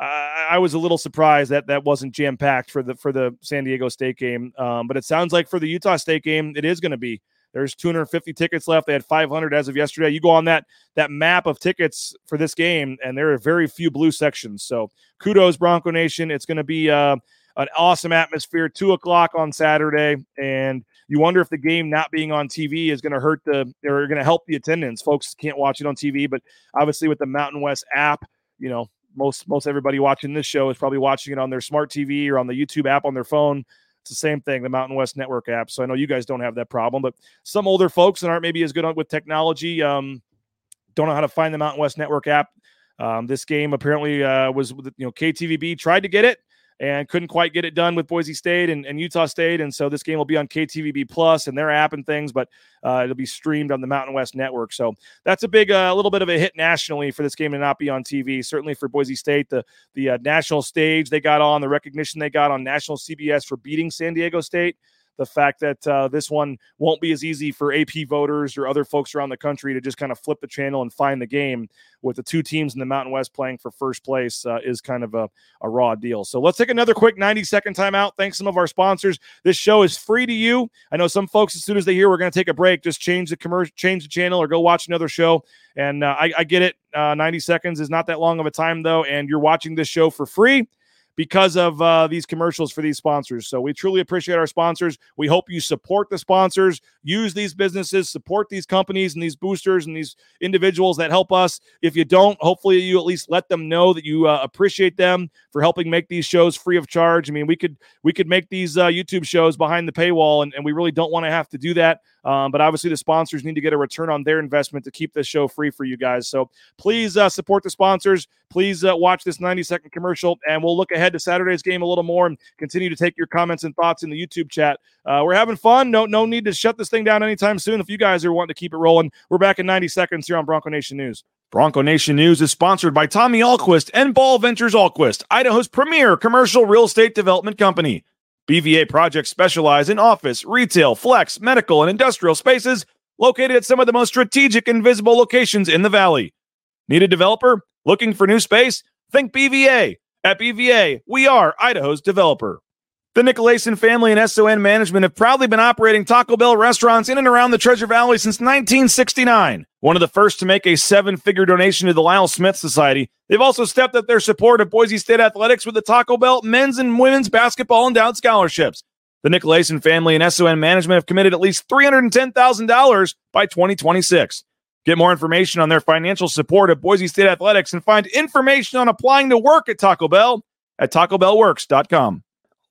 I, I, was a little surprised that that wasn't jam packed for the for the San Diego State game, um, but it sounds like for the Utah State game, it is going to be. There's 250 tickets left. They had 500 as of yesterday. You go on that that map of tickets for this game, and there are very few blue sections. So kudos, Bronco Nation. It's going to be. Uh, an awesome atmosphere. Two o'clock on Saturday, and you wonder if the game not being on TV is going to hurt the or going to help the attendance. Folks can't watch it on TV, but obviously with the Mountain West app, you know most most everybody watching this show is probably watching it on their smart TV or on the YouTube app on their phone. It's the same thing, the Mountain West Network app. So I know you guys don't have that problem, but some older folks that aren't maybe as good with technology um, don't know how to find the Mountain West Network app. Um, this game apparently uh, was, you know, KTVB tried to get it and couldn't quite get it done with Boise State and, and, Utah State. And so this game will be on KTVB Plus and their app and things, but uh, it'll be streamed on the Mountain West Network. So that's a big, a uh, little bit of a hit nationally for this game to not be on TV. Certainly for Boise State, the the uh, national stage they got on, the recognition they got on national CBS for beating San Diego State the fact that uh, this one won't be as easy for AP voters or other folks around the country to just kind of flip the channel and find the game with the two teams in the Mountain West playing for first place uh, is kind of a, a raw deal. So let's take another quick 90 second timeout. Thanks some of our sponsors. This show is free to you. I know some folks, as soon as they hear we're going to take a break, just change the commercial, change the channel, or go watch another show. And uh, I, I, get it. Uh, 90 seconds is not that long of a time, though. And you're watching this show for free because of uh, these commercials for these sponsors. So we truly appreciate our sponsors. We hope you support the sponsors, use these businesses, support these companies and these boosters and these individuals that help us. If you don't, hopefully you at least let them know that you uh, appreciate them for helping make these shows free of charge. I mean, we could we could make these uh, YouTube shows behind the paywall, and, and we really don't want to have to do that. Um, but obviously, the sponsors need to get a return on their investment to keep this show free for you guys. So please uh, support the sponsors. Please uh, watch this 90 second commercial, and we'll look ahead to Saturday's game a little more and continue to take your comments and thoughts in the YouTube chat. Uh, we're having fun. No, no need to shut this thing down anytime soon. If you guys are wanting to keep it rolling, we're back in 90 seconds here on Bronco Nation News. Bronco Nation News is sponsored by Tommy Ahlquist and Ball Ventures Ahlquist, Idaho's premier commercial real estate development company. BVA projects specialize in office, retail, flex, medical, and industrial spaces located at some of the most strategic and visible locations in the valley. Need a developer? Looking for new space? Think BVA. At BVA, we are Idaho's developer. The Nicolason family and SON management have proudly been operating Taco Bell restaurants in and around the Treasure Valley since 1969. One of the first to make a seven figure donation to the Lyle Smith Society, they've also stepped up their support of Boise State athletics with the Taco Bell men's and women's basketball endowed scholarships. The Nicolason family and SON management have committed at least $310,000 by 2026. Get more information on their financial support of Boise State athletics and find information on applying to work at Taco Bell at tacobellworks.com.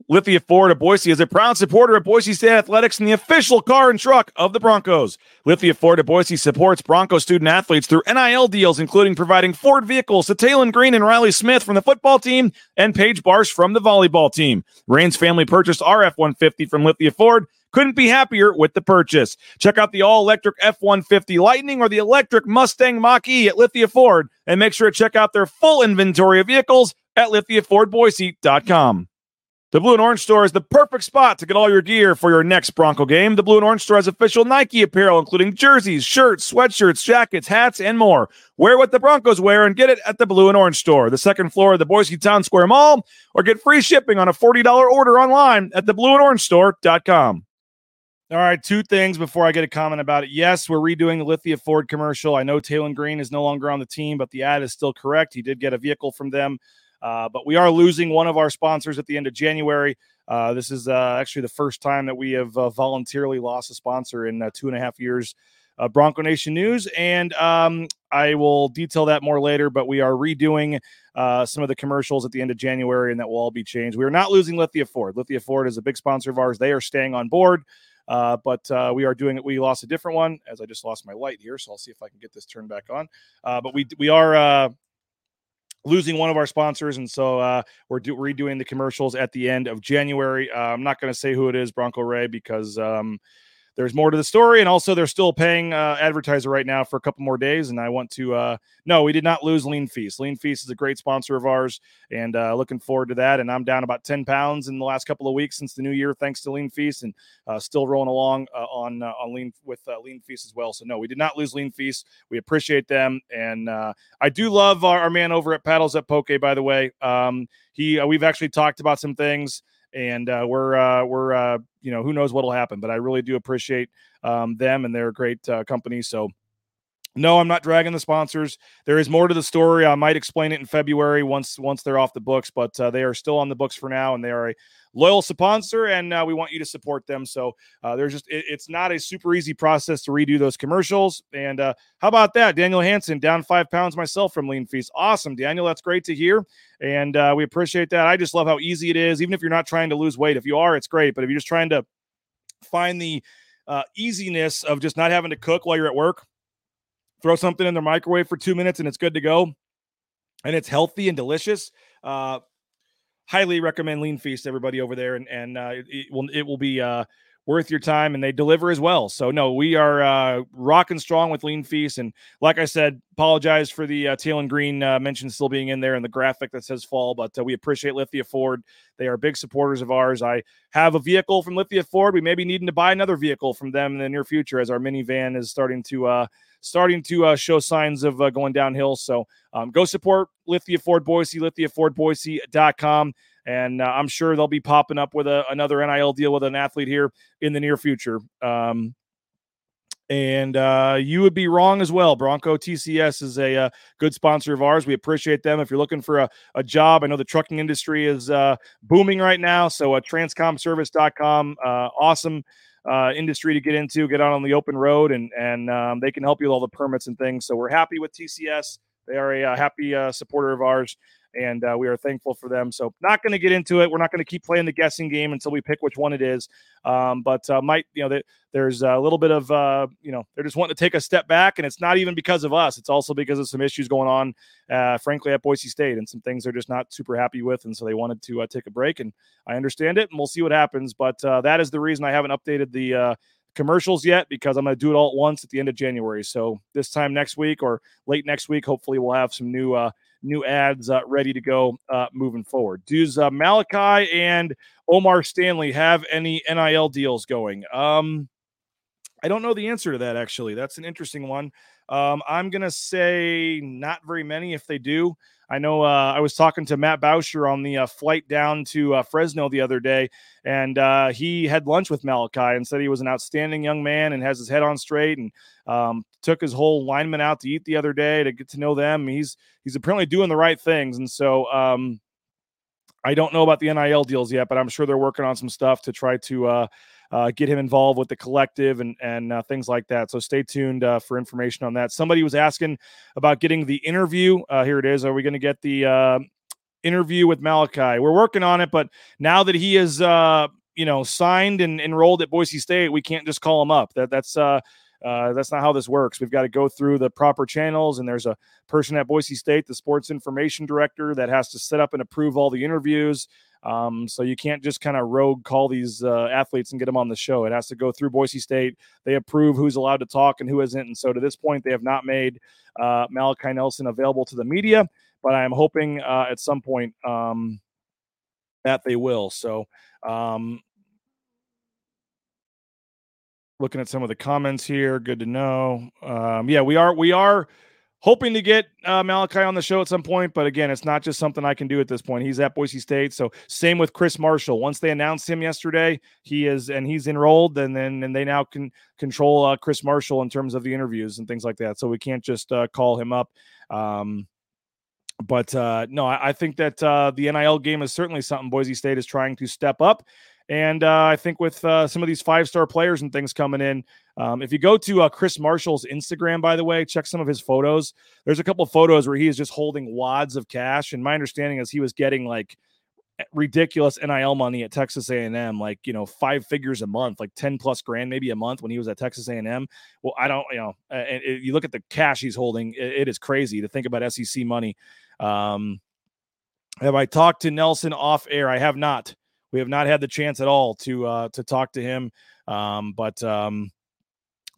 Lithia Ford of Boise is a proud supporter of Boise State Athletics and the official car and truck of the Broncos. Lithia Ford of Boise supports Bronco student athletes through NIL deals, including providing Ford vehicles to Taylen Green and Riley Smith from the football team and Paige Barsh from the volleyball team. Rain's family purchased RF 150 from Lithia Ford. Couldn't be happier with the purchase. Check out the all electric F 150 Lightning or the electric Mustang Mach E at Lithia Ford and make sure to check out their full inventory of vehicles at lithiafordboise.com. The Blue and Orange Store is the perfect spot to get all your gear for your next Bronco game. The Blue and Orange Store has official Nike apparel, including jerseys, shirts, sweatshirts, jackets, hats, and more. Wear what the Broncos wear and get it at the Blue and Orange Store, the second floor of the Boise Town Square Mall, or get free shipping on a $40 order online at theblueandorange.store.com. All right, two things before I get a comment about it. Yes, we're redoing the Lithia Ford commercial. I know Taylen Green is no longer on the team, but the ad is still correct. He did get a vehicle from them. Uh, but we are losing one of our sponsors at the end of January. Uh, this is uh, actually the first time that we have uh, voluntarily lost a sponsor in uh, two and a half years. Bronco Nation News, and um, I will detail that more later. But we are redoing some of the commercials at the end of January, and that will all be changed. We are not losing Lithia Ford. Lithia Ford is a big sponsor of ours. They are staying on board. Uh, but uh, we are doing it. We lost a different one as I just lost my light here. So I'll see if I can get this turned back on. Uh, but we we are losing one of our sponsors, and so uh, we're do- redoing the commercials at the end of January. Uh, I'm not going to say who it is, Bronco Ray, because um, there's more to the story, and also they're still paying uh, advertiser right now for a couple more days. And I want to uh, no, we did not lose Lean Feast. Lean Feast is a great sponsor of ours, and uh, looking forward to that. And I'm down about 10 pounds in the last couple of weeks since the new year, thanks to Lean Feast, and uh, still rolling along uh, on uh, on Lean with Lean Feast as well. So no, we did not lose Lean Feast. We appreciate them, and uh, I do love our, our, man over at Paddles Up Poke. By the way, um, he we've actually talked about some things and uh, we're uh, we're uh, you know who knows what'll happen, but I really do appreciate um, them and they're a great uh, company. So. No, I'm not dragging the sponsors. There is more to the story. I might explain it in February once once they're off the books, but uh, they are still on the books for now, and they are a loyal sponsor, and uh, we want you to support them. So uh, there's just it, it's not a super easy process to redo those commercials. And uh, how about that, Daniel Hanson, down five pounds myself from Lean Feast. Awesome, Daniel. That's great to hear, and uh, we appreciate that. I just love how easy it is, even if you're not trying to lose weight. If you are, it's great, but if you're just trying to find the uh, easiness of just not having to cook while you're at work, throw something in the microwave for two minutes and it's good to go, and it's healthy and delicious. Uh, highly recommend Lean Feast, everybody over there, and and uh, it, will it will be uh, worth your time, and they deliver as well. So no, we are uh, rocking strong with Lean Feast, and like I said, apologize for the uh, and Green uh, mention still being in there and the graphic that says fall, but uh, we appreciate Lithia Ford. They are big supporters of ours. I have a vehicle from Lithia Ford. We may be needing to buy another vehicle from them in the near future as our minivan is starting to uh, starting to uh, show signs of uh, going downhill. So um, go support Lithia Ford Boise, lithiafordboise.com. And uh, I'm sure they'll be popping up with a, another NIL deal with an athlete here in the near future. Um, and uh, you would be wrong as well. Bronco TCS is a uh, good sponsor of ours. We appreciate them. If you're looking for a, a job, I know the trucking industry is uh, booming right now. So, uh, transcomservice.com, uh, awesome uh, industry to get into, get out on the open road, and and um, they can help you with all the permits and things. So, we're happy with TCS. They are a, happy supporter of ours and uh, we are thankful for them. So, not going to get into it. We're not going to keep playing the guessing game until we pick which one it is. Um, but uh, might you know that there's a little bit of uh, you know they're just wanting to take a step back, and it's not even because of us. It's also because of some issues going on, uh, frankly, at Boise State, and some things they're just not super happy with, and so they wanted to uh, take a break. And I understand it, and we'll see what happens. But uh, that is the reason I haven't updated the commercials yet because I'm going to do it all at once at the end of January. So this time next week or late next week, hopefully we'll have some new uh, new ads uh, ready to go uh, moving forward. Does uh, Malachi and Omar Stanley have any NIL deals going? Um, I don't know the answer to that actually. That's an interesting one. Um, I'm gonna say not very many if they do. I know uh, I was talking to Matt Bauscher on the uh, flight down to uh, Fresno the other day, and uh, he had lunch with Malachi and said he was an outstanding young man and has his head on straight and um, took his whole lineman out to eat the other day to get to know them. He's he's apparently doing the right things, and so um, I don't know about the NIL deals yet, but I'm sure they're working on some stuff to try to uh, get him involved with the collective and and uh, things like that. So stay tuned uh, for information on that. Somebody was asking about getting the interview. Uh, here it is. Are we going to get the uh, interview with Malachi? We're working on it, but now that he is uh, you know signed and enrolled at Boise State, we can't just call him up. That that's uh, uh, that's not how this works. We've got to go through the proper channels, and there's a person at Boise State, the sports information director, that has to set up and approve all the interviews. Um, so you can't just kind of rogue call these uh, athletes and get them on the show. It has to go through Boise State. They approve who's allowed to talk and who isn't. And so to this point, they have not made uh, Malachi Nelson available to the media, but I am hoping uh, at some point um, that they will. So um, looking at some of the comments here, good to know. Um, yeah, we are we are hoping to get uh, Malachi on the show at some point, but again, it's not just something I can do at this point. He's at Boise State, so same with Chris Marshall. Once they announced him yesterday, he is and he's enrolled, and then and they now can control uh, Chris Marshall in terms of the interviews and things like that. So we can't just uh, call him up. Um, but uh, no, I, I, think that uh, the NIL game is certainly something Boise State is trying to step up. And uh, I think with uh, some of these five star players and things coming in, um, if you go to uh, Chris Marshall's Instagram, by the way, check some of his photos. There's a couple photos where he is just holding wads of cash, and my understanding is he was getting like ridiculous NIL money at Texas A&M, like you know five figures a month, like ten plus grand maybe a month when he was at Texas A&M. Well, I don't, you know, and you look at the cash he's holding, it, it is crazy to think about SEC money. Um, have I talked to Nelson off air? I have not. We have not had the chance at all to uh, to talk to him, um, but um,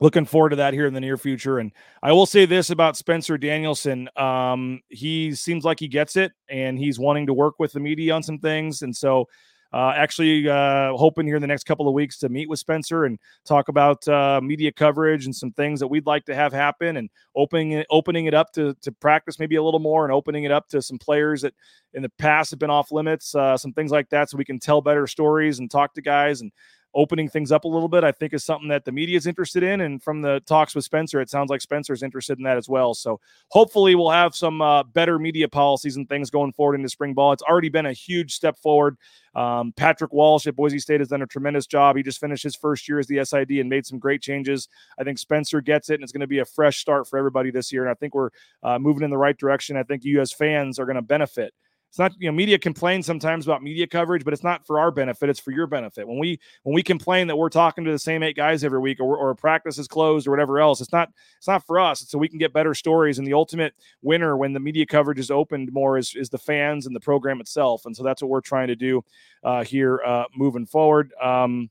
looking forward to that here in the near future. And I will say this about Spencer Danielson: um, he seems like he gets it, and he's wanting to work with the media on some things, and so uh, actually, uh, hoping here in the next couple of weeks to meet with Spencer and talk about uh, media coverage and some things that we'd like to have happen, and opening it, opening it up to to practice maybe a little more, and opening it up to some players that in the past have been off limits, uh, some things like that, so we can tell better stories and talk to guys and opening things up a little bit, I think is something that the media is interested in. And from the talks with Spencer, it sounds like Spencer's interested in that as well. So hopefully we'll have some uh, better media policies and things going forward into spring ball. It's already been a huge step forward. Um, Patrick Walsh at Boise State has done a tremendous job. He just finished his first year as the SID and made some great changes. I think Spencer gets it, and it's going to be a fresh start for everybody this year. And I think we're uh, moving in the right direction. I think you as fans are going to benefit it's not you know media complain sometimes about media coverage but it's not for our benefit it's for your benefit when we when we complain that we're talking to the same eight guys every week or, or practice is closed or whatever else it's not it's not for us it's so we can get better stories and the ultimate winner when the media coverage is opened more is, is the fans and the program itself and so that's what we're trying to do uh, here uh, moving forward um,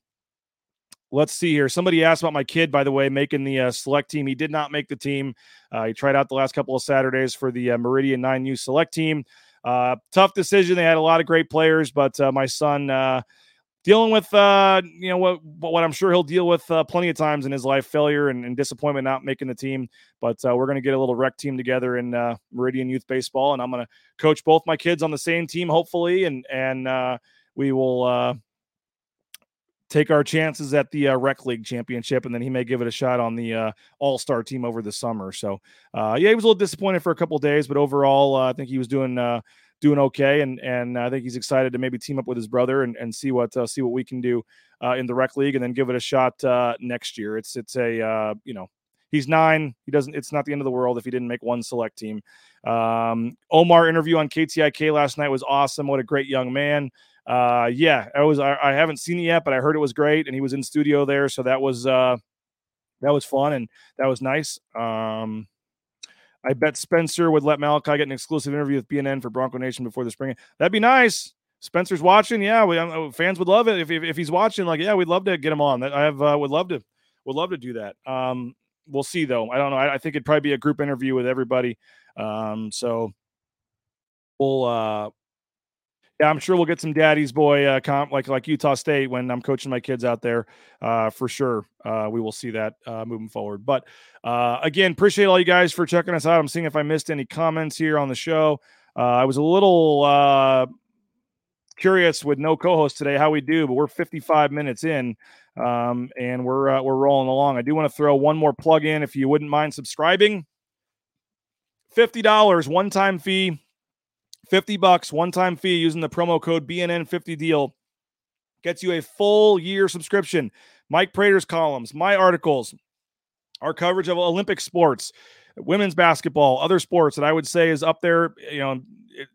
let's see here. Somebody asked about my kid, by the way, making the uh, select team. He did not make the team. Uh, he tried out the last couple of Saturdays for the uh, Meridian 9U select team. Uh, tough decision. They had a lot of great players, but uh, my son uh, dealing with uh, you know what what I'm sure he'll deal with uh, plenty of times in his life, failure and, and disappointment not making the team. But uh, we're going to get a little rec team together in uh, Meridian Youth Baseball, and I'm going to coach both my kids on the same team, hopefully, and and uh, we will uh, take our chances at the uh, rec league championship, and then he may give it a shot on the uh, all star team over the summer. So, uh, yeah, he was a little disappointed for a couple days, but overall, uh, I think he was doing uh, doing okay, and and I think he's excited to maybe team up with his brother and, and see what uh, see what we can do in the rec league, and then give it a shot next year. It's it's a you know he's nine. He doesn't. It's not the end of the world if he didn't make one select team. Um, Omar interview on KTIK last night was awesome. What a great young man uh, yeah, I was I, I, haven't seen it yet, but I heard it was great, and he was in studio there, so that was uh, that was fun and that was nice. Um, I bet Spencer would let Malachi get an exclusive interview with BNN for Bronco Nation before the spring. That'd be nice. Spencer's watching. Yeah, we, um, fans would love it if, if, if he's watching. Like, yeah, we'd love to get him on. I have uh, would love to would love to do that. Um, we'll see though. I don't know. I, I think it'd probably be a group interview with everybody. Um, so we'll uh yeah, I'm sure we'll get some daddy's boy uh, comp like like Utah State when I'm coaching my kids out there. Uh, for sure, uh, we will see that uh, moving forward. But uh, again, appreciate all you guys for checking us out. I'm seeing if I missed any comments here on the show. Uh, I was a little curious with no co-host today how we do, but we're 55 minutes in, um, and we're we're rolling along. I do want to throw one more plug in if you wouldn't mind subscribing. Fifty dollars one time fee 50 bucks one time fee using the promo code BNN50 deal gets you a full year subscription. Mike Prater's columns, my articles, our coverage of Olympic sports, women's basketball, other sports that I would say is up there, you know,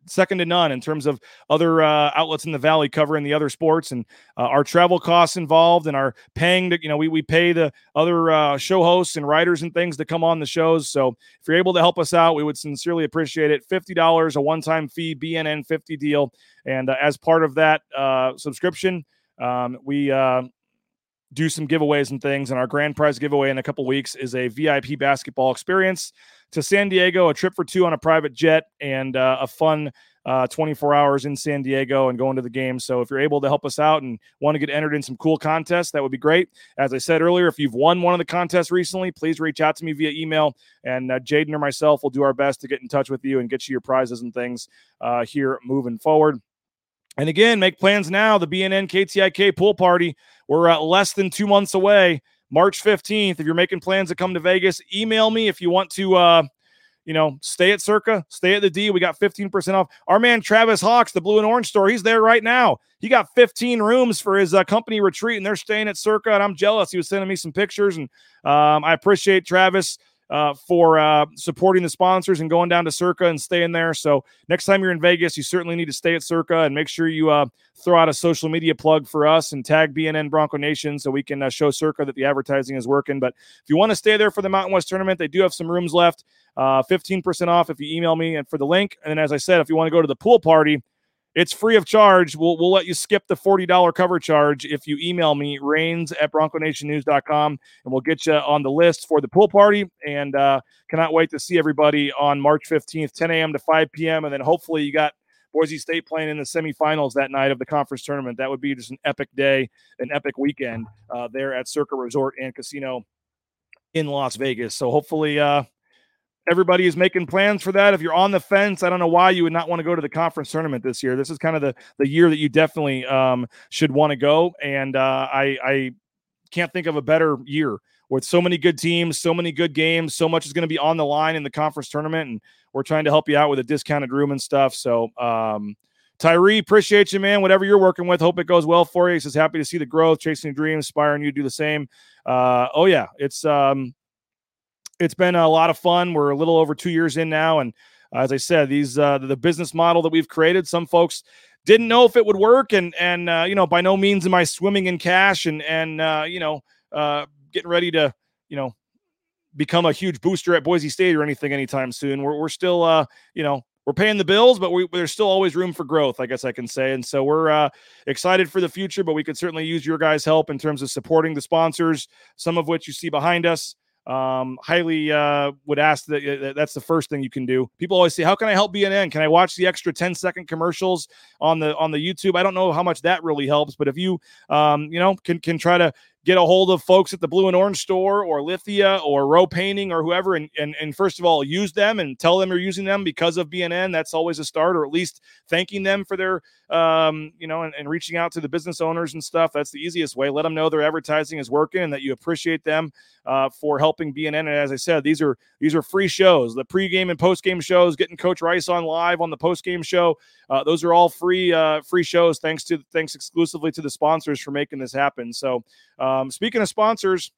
second to none in terms of other uh, outlets in the valley covering the other sports and uh, our travel costs involved and our paying to you know we, we pay the other uh, show hosts and writers and things to come on the shows. So if you're able to help us out we would sincerely appreciate it. $50 a one-time fee bnn 50 deal. And uh, as part of that uh, subscription um, we uh, do some giveaways and things. And our grand prize giveaway in a couple weeks is a VIP basketball experience to San Diego, a trip for two on a private jet, and uh, a fun uh, 24 hours in San Diego and going to the game. So if you're able to help us out and want to get entered in some cool contests, that would be great. As I said earlier, if you've won one of the contests recently, please reach out to me via email, and uh, Jaden or myself will do our best to get in touch with you and get you your prizes and things uh, here moving forward. And again, make plans now. The BNN KTIK pool party. We're uh, less than two months away. March 15th. If you're making plans to come to Vegas, email me if you want to uh, you know, stay at Circa, stay at the D. We got 15% off. Our man Travis Hawks, the blue and orange store, he's there right now. He got 15 rooms for his uh, company retreat, and they're staying at Circa. And I'm jealous. He was sending me some pictures, and um, I appreciate Travis uh, for uh, supporting the sponsors and going down to Circa and staying there. So next time you're in Vegas, you certainly need to stay at Circa and make sure you uh, throw out a social media plug for us and tag BNN Bronco Nation so we can uh, show Circa that the advertising is working. But if you want to stay there for the Mountain West tournament, they do have some rooms left. Uh, 15% off if you email me and for the link. And then, as I said, if you want to go to the pool party, it's free of charge. We'll, we'll let you skip the $40 cover charge if you email me, rains at bronconationnews.com, and we'll get you on the list for the pool party. And uh, cannot wait to see everybody on March 15th, 10 a.m. to 5 p.m. And then hopefully you got Boise State playing in the semifinals that night of the conference tournament. That would be just an epic day, an epic weekend uh, there at Circa Resort and Casino in Las Vegas. So hopefully, uh, everybody is making plans for that. If you're on the fence, I don't know why you would not want to go to the conference tournament this year. This is kind of the the year that you definitely um, should want to go. And uh, I I can't think of a better year with so many good teams, so many good games, so much is going to be on the line in the conference tournament, and we're trying to help you out with a discounted room and stuff. So. Um, Tyree, appreciate you, man. Whatever you're working with, hope it goes well for you. Says happy to see the growth, chasing dreams, inspiring you to do the same. Uh, oh yeah, it's um, it's been a lot of fun. We're a little over two years in now, and as I said, these uh, the business model that we've created. Some folks didn't know if it would work, and and uh, you know, by no means am I swimming in cash and and uh, you know, uh, getting ready to you know become a huge booster at Boise State or anything anytime soon. We're we're still uh, you know we're paying the bills, but we, there's still always room for growth, I guess I can say. And so we're uh, excited for the future, but we could certainly use your guys' help in terms of supporting the sponsors, some of which you see behind us um, highly uh, would ask that that's the first thing you can do. People always say, "How can I help BNN? Can I watch the extra 10 second commercials on the on the YouTube?" I don't know how much that really helps, but if you um, you know can can try to get a hold of folks at the Blue and Orange store or Lithia or Row Painting or whoever, and, and, and first of all, use them and tell them you're using them because of BNN. That's always a start, or at least thanking them for their, um, you know, and, and reaching out to the business owners and stuff. That's the easiest way. Let them know their advertising is working and that you appreciate them uh, for helping BNN. And as I said, these are these are free shows. The pregame and postgame shows, getting Coach Rice on live on the postgame show. Uh, those are all free uh, free shows. Thanks to thanks exclusively to the sponsors for making this happen. So, um, speaking of sponsors,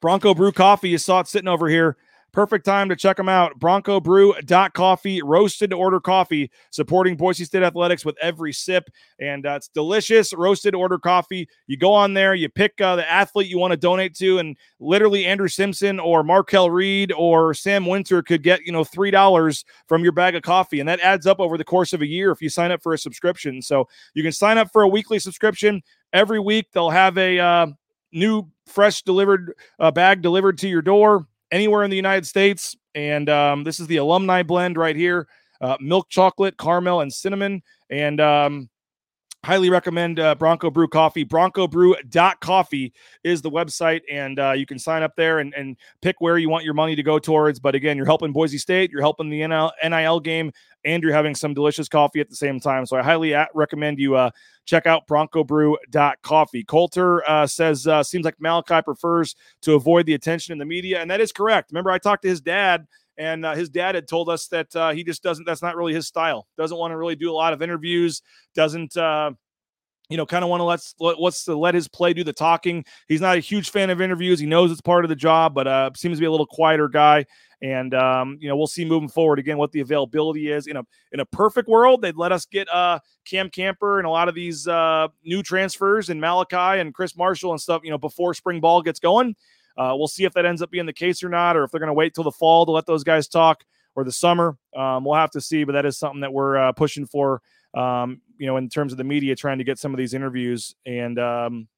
Bronco Brew Coffee. You saw it sitting over here. Perfect time to check them out. Bronco Brew Coffee, roasted to order coffee, supporting Boise State Athletics with every sip. And uh, it's delicious, roasted order coffee. You go on there, you pick uh, the athlete you want to donate to, and literally Andrew Simpson or Markel Reed or Sam Winter could get, you know, $3 from your bag of coffee. And that adds up over the course of a year if you sign up for a subscription. So you can sign up for a weekly subscription. Every week, they'll have a uh, new, fresh delivered uh, bag delivered to your door anywhere in the United States. And um, this is the alumni blend right here uh, milk chocolate, caramel, and cinnamon. And um, highly recommend uh, Bronco Brew Coffee. BroncoBrew.coffee is the website, and uh, you can sign up there and, and pick where you want your money to go towards. But again, you're helping Boise State, you're helping the NIL, NIL game, and you're having some delicious coffee at the same time. So I highly recommend you uh, check out BroncoBrew.coffee. Coulter uh, says, uh, seems like Malachi prefers to avoid the attention in the media, and that is correct. Remember, I talked to his dad and uh, his dad had told us that uh, he just doesn't that's not really his style. Doesn't want to really do a lot of interviews. Doesn't uh, you know kind of want to let's what's to let his play do the talking. He's not a huge fan of interviews. He knows it's part of the job but uh, seems to be a little quieter guy. And um, you know we'll see moving forward again what the availability is. In a in a perfect world they'd let us get uh cam camper and a lot of these uh new transfers and malachi and chris marshall and stuff you know before spring ball gets going uh, we'll see if that ends up being the case or not, or if they're going to wait till the fall to let those guys talk or the summer. Um, we'll have to see, but that is something that we're uh, pushing for. Um, you know, in terms of the media trying to get some of these interviews. And um,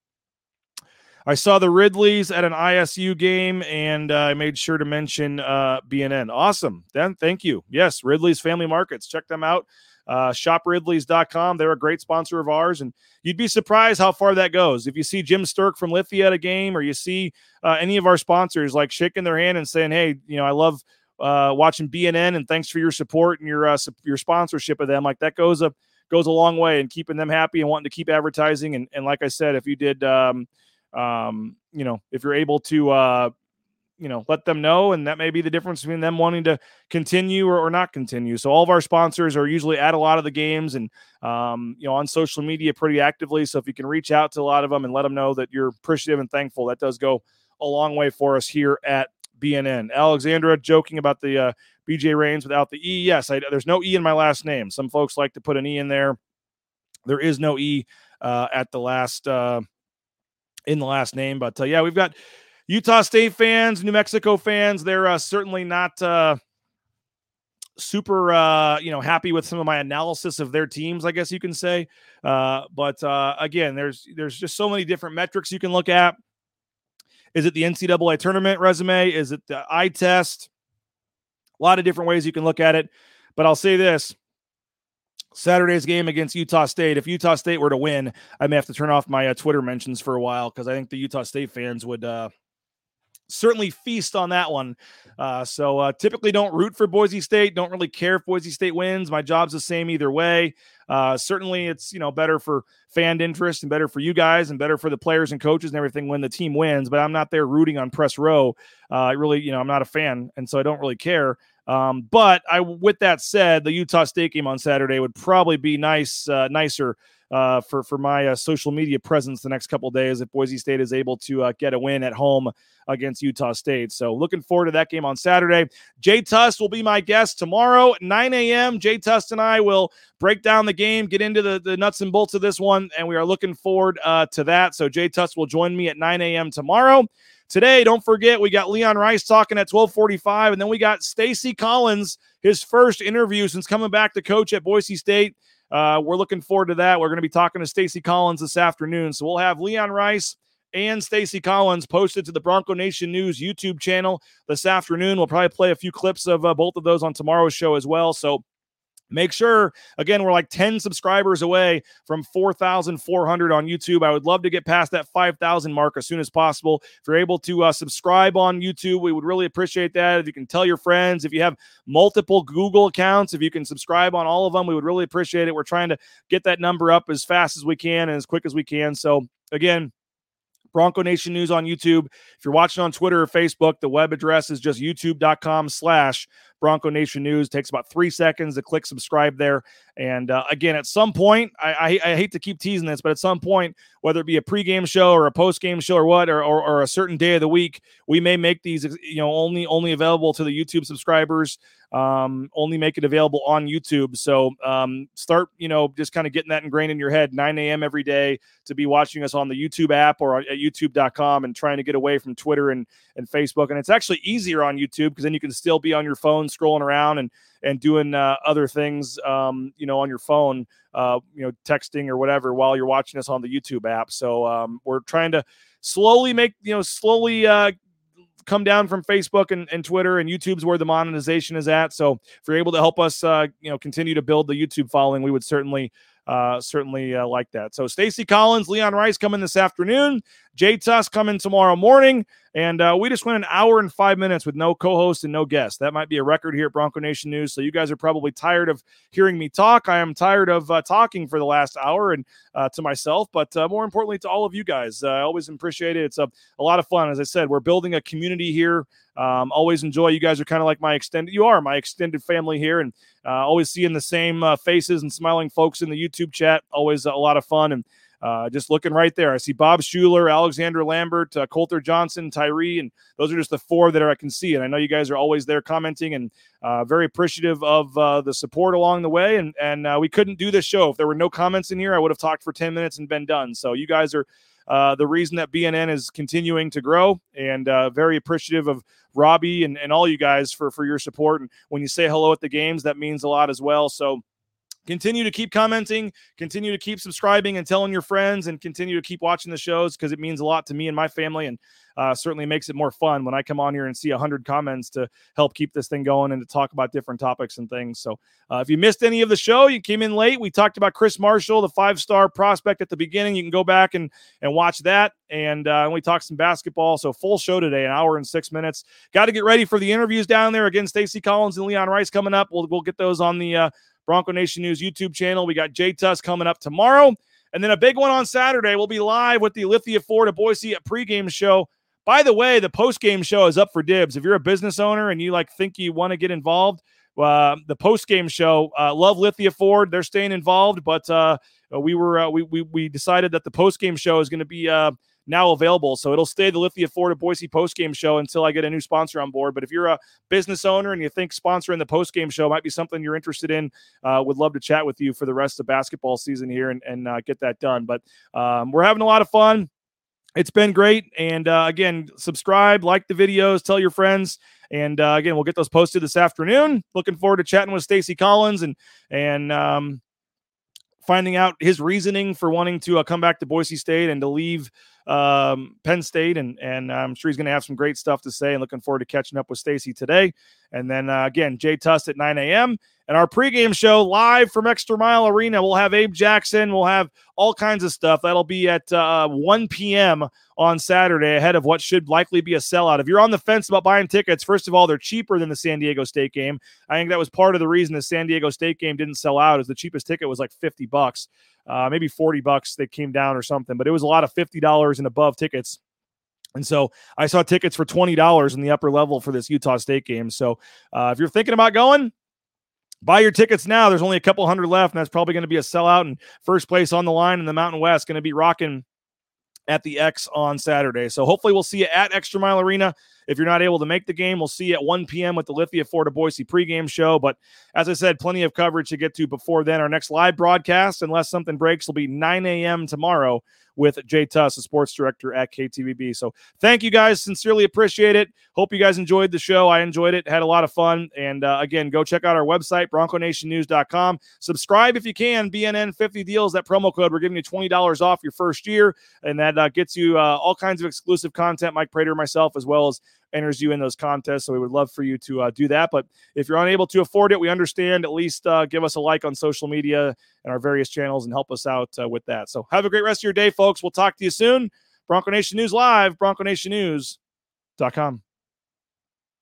I saw the Ridleys at an ISU game, and uh, I made sure to mention uh, BNN. Awesome, then thank you. Yes, Ridley's Family Markets. Check them out uh, shopridleys.com. They're a great sponsor of ours, and you'd be surprised how far that goes. If you see Jim Sturk from Lithia at a game, or you see uh, any of our sponsors like shaking their hand and saying, "Hey, you know, I love uh, watching BNN, and thanks for your support and your uh, your sponsorship of them," like that goes a goes a long way in keeping them happy and wanting to keep advertising. And, and like I said, if you did, um, um, you know, if you're able to uh, you know let them know and that may be the difference between them wanting to continue or, or not continue. So all of our sponsors are usually at a lot of the games and um, you know on social media pretty actively. So if you can reach out to a lot of them and let them know that you're appreciative and thankful that does go a long way for us here at bnn alexandra joking about the uh, bj rains without the e. Yes I, there's no e in my last name. Some folks like to put an e in there. There is no e uh, at the last uh, in the last name but uh, yeah we've got Utah State fans, New Mexico fans, they're uh, certainly not uh, super, uh, you know, happy with some of my analysis of their teams. I guess you can say. Uh, but uh, again, there's there's just so many different metrics you can look at. Is it the NCAA tournament resume? Is it the eye test? A lot of different ways you can look at it. But I'll say this: Saturday's game against Utah State. If Utah State were to win, I may have to turn off my uh, Twitter mentions for a while because I think the Utah State fans would certainly feast on that one. Uh, so uh, typically don't root for Boise State. Don't really care if Boise State wins. My job's the same either way. Uh, certainly, it's you know better for fan interest and better for you guys and better for the players and coaches and everything when the team wins. But I'm not there rooting on press row. Uh, I really, you know, I'm not a fan, and so I don't really care. Um, but I, with that said, the Utah State game on Saturday would probably be nice, uh, nicer uh, for for my uh, social media presence the next couple days if Boise State is able to uh, get a win at home against Utah State. So looking forward to that game on Saturday. Jay Tust will be my guest tomorrow, 9 a.m. Jay Tust and I will break down the game, get into the, the nuts and bolts of this one, and we are looking forward uh, to that. So Jay Tust will join me at 9 a.m. tomorrow. Today, don't forget, we got Leon Rice talking at 1245, and then we got Stacy Collins, his first interview since coming back to coach at Boise State. Uh, we're looking forward to that. We're going to be talking to Stacy Collins this afternoon. So we'll have Leon Rice and Stacy Collins posted to the Bronco Nation News YouTube channel this afternoon. We'll probably play a few clips of uh, both of those on tomorrow's show as well. So Make sure, again, we're like 10 subscribers away from 4,400 on YouTube. I would love to get past that 5,000 mark as soon as possible. If you're able to uh, subscribe on YouTube, we would really appreciate that. If you can tell your friends, if you have multiple Google accounts, if you can subscribe on all of them, we would really appreciate it. We're trying to get that number up as fast as we can and as quick as we can. So, again, Bronco Nation News on YouTube. If you're watching on Twitter or Facebook, the web address is just youtube.com slash Bronco Nation News. Takes about three seconds to click subscribe there. And uh, again, at some point, I, I, I, hate to keep teasing this, but at some point, whether it be a pregame show or a postgame show or what, or, or, or, a certain day of the week, we may make these, you know, only only available to the YouTube subscribers. Um, only make it available on YouTube. So um, start, you know, just kind of getting that ingrained in your head. 9 a.m. every day to be watching us on the YouTube app or at YouTube.com and trying to get away from Twitter and and Facebook. And it's actually easier on YouTube because then you can still be on your phone scrolling around and and doing uh, other things, um, you know, on your phone, uh, you know, texting or whatever while you're watching us on the YouTube app. So um, we're trying to slowly make, you know, slowly uh, come down from Facebook and, and Twitter and YouTube's where the monetization is at. So if you're able to help us, uh, you know, continue to build the YouTube following, we would certainly uh, certainly uh, like that. So Stacy Collins, Leon Rice coming this afternoon. Jay Tust coming tomorrow morning. And uh, we just went an hour and five minutes with no co host and no guest. That might be a record here at Bronco Nation News. So you guys are probably tired of hearing me talk. I am tired of uh, talking for the last hour and uh, to myself, but uh, more importantly, to all of you guys. Uh, I always appreciate it. It's a, a lot of fun. As I said, we're building a community here. Um, always enjoy. You guys are kind of like my extended, you are my extended family here. And always seeing the same faces and smiling folks in the YouTube chat. Always a lot of fun. And uh, just looking right there, I see Bob Schuler, Alexander Lambert, uh, Coulter Johnson, Tyree, and those are just the four that I can see. And I know you guys are always there commenting and uh, very appreciative of uh, the support along the way. And and uh, we couldn't do this show if there were no comments in here. I would have talked for ten minutes and been done. So you guys are. Uh, the reason that BNN is continuing to grow and very appreciative of Robbie and, and all you guys for, for your support. And when you say hello at the games, that means a lot as well. So continue to keep commenting, continue to keep subscribing and telling your friends, and continue to keep watching the shows because it means a lot to me and my family, and uh, certainly makes it more fun when I come on here and see hundred comments to help keep this thing going and to talk about different topics and things. So, uh, if you missed any of the show, you came in late. We talked about Chris Marshall, the five-star prospect at the beginning. You can go back and and watch that, and uh, we talked some basketball. So, full show today, an hour and six minutes. Got to get ready for the interviews down there again. Stacy Collins and Leon Rice coming up. We'll we'll get those on the uh, Bronco Nation News YouTube channel. We got Jay Tust coming up tomorrow. And then a big one on Saturday. We'll be live with the Lithia Ford of Boise pregame show. By the way, the postgame show is up for dibs. If you're a business owner and you like think you want to get involved, uh, the postgame show, uh, love Lithia Ford. They're staying involved, but uh, we were uh, we, we we decided that the postgame show is going to be uh, now available. So it'll stay the Lithia Ford Boise postgame show until I get a new sponsor on board. But if you're a business owner and you think sponsoring the postgame show might be something you're interested in, uh, would love to chat with you for the rest of basketball season here and, and uh, get that done. But um, we're having a lot of fun. It's been great. And uh, again, subscribe, like the videos, tell your friends. And uh, again, we'll get those posted this afternoon. Looking forward to chatting with Stacy Collins and and um, finding out his reasoning for wanting to uh, come back to Boise State and to leave um, Penn State, and and I'm sure he's going to have some great stuff to say. And looking forward to catching up with Stacy today. And then uh, again, Jay Tust at 9 a.m. And our pregame show live from Extra Mile Arena. We'll have Abe Jackson. We'll have all kinds of stuff. That'll be at uh, 1 p.m. on Saturday, ahead of what should likely be a sellout. If you're on the fence about buying tickets, first of all, they're cheaper than the San Diego State game. I think that was part of the reason the San Diego State game didn't sell out. Is the cheapest ticket was like 50 bucks, uh, maybe 40 bucks. They came down or something, but it was a lot of $50 and above tickets. And so I saw tickets for $20 in the upper level for this Utah State game. So uh, if you're thinking about going, buy your tickets now. There's only a couple hundred left, and that's probably going to be a sellout. And first place on the line in the Mountain West going to be rocking at the X on Saturday. So hopefully we'll see you at Extra Mile Arena. If you're not able to make the game, we'll see you at 1 p.m. with the Lithia Ford Boise pregame show. But as I said, plenty of coverage to get to before then. Our next live broadcast, unless something breaks, will be 9 a.m. tomorrow with Jay Tust, the sports director at KTVB. So thank you guys. Sincerely appreciate it. Hope you guys enjoyed the show. I enjoyed it. Had a lot of fun. And uh, again, go check out our website, bronconationnews.com. Subscribe if you can. BNN 50 deals, that promo code. We're giving you $20 off your first year. And that uh, gets you uh, all kinds of exclusive content, Mike Prater, myself, as well as enters you in those contests. So we would love for you to uh, do that. But if you're unable to afford it, we understand. At least uh, give us a like on social media and our various channels and help us out uh, with that. So have a great rest of your day, folks. We'll talk to you soon. Bronco Nation News Live, BroncoNationNews.com.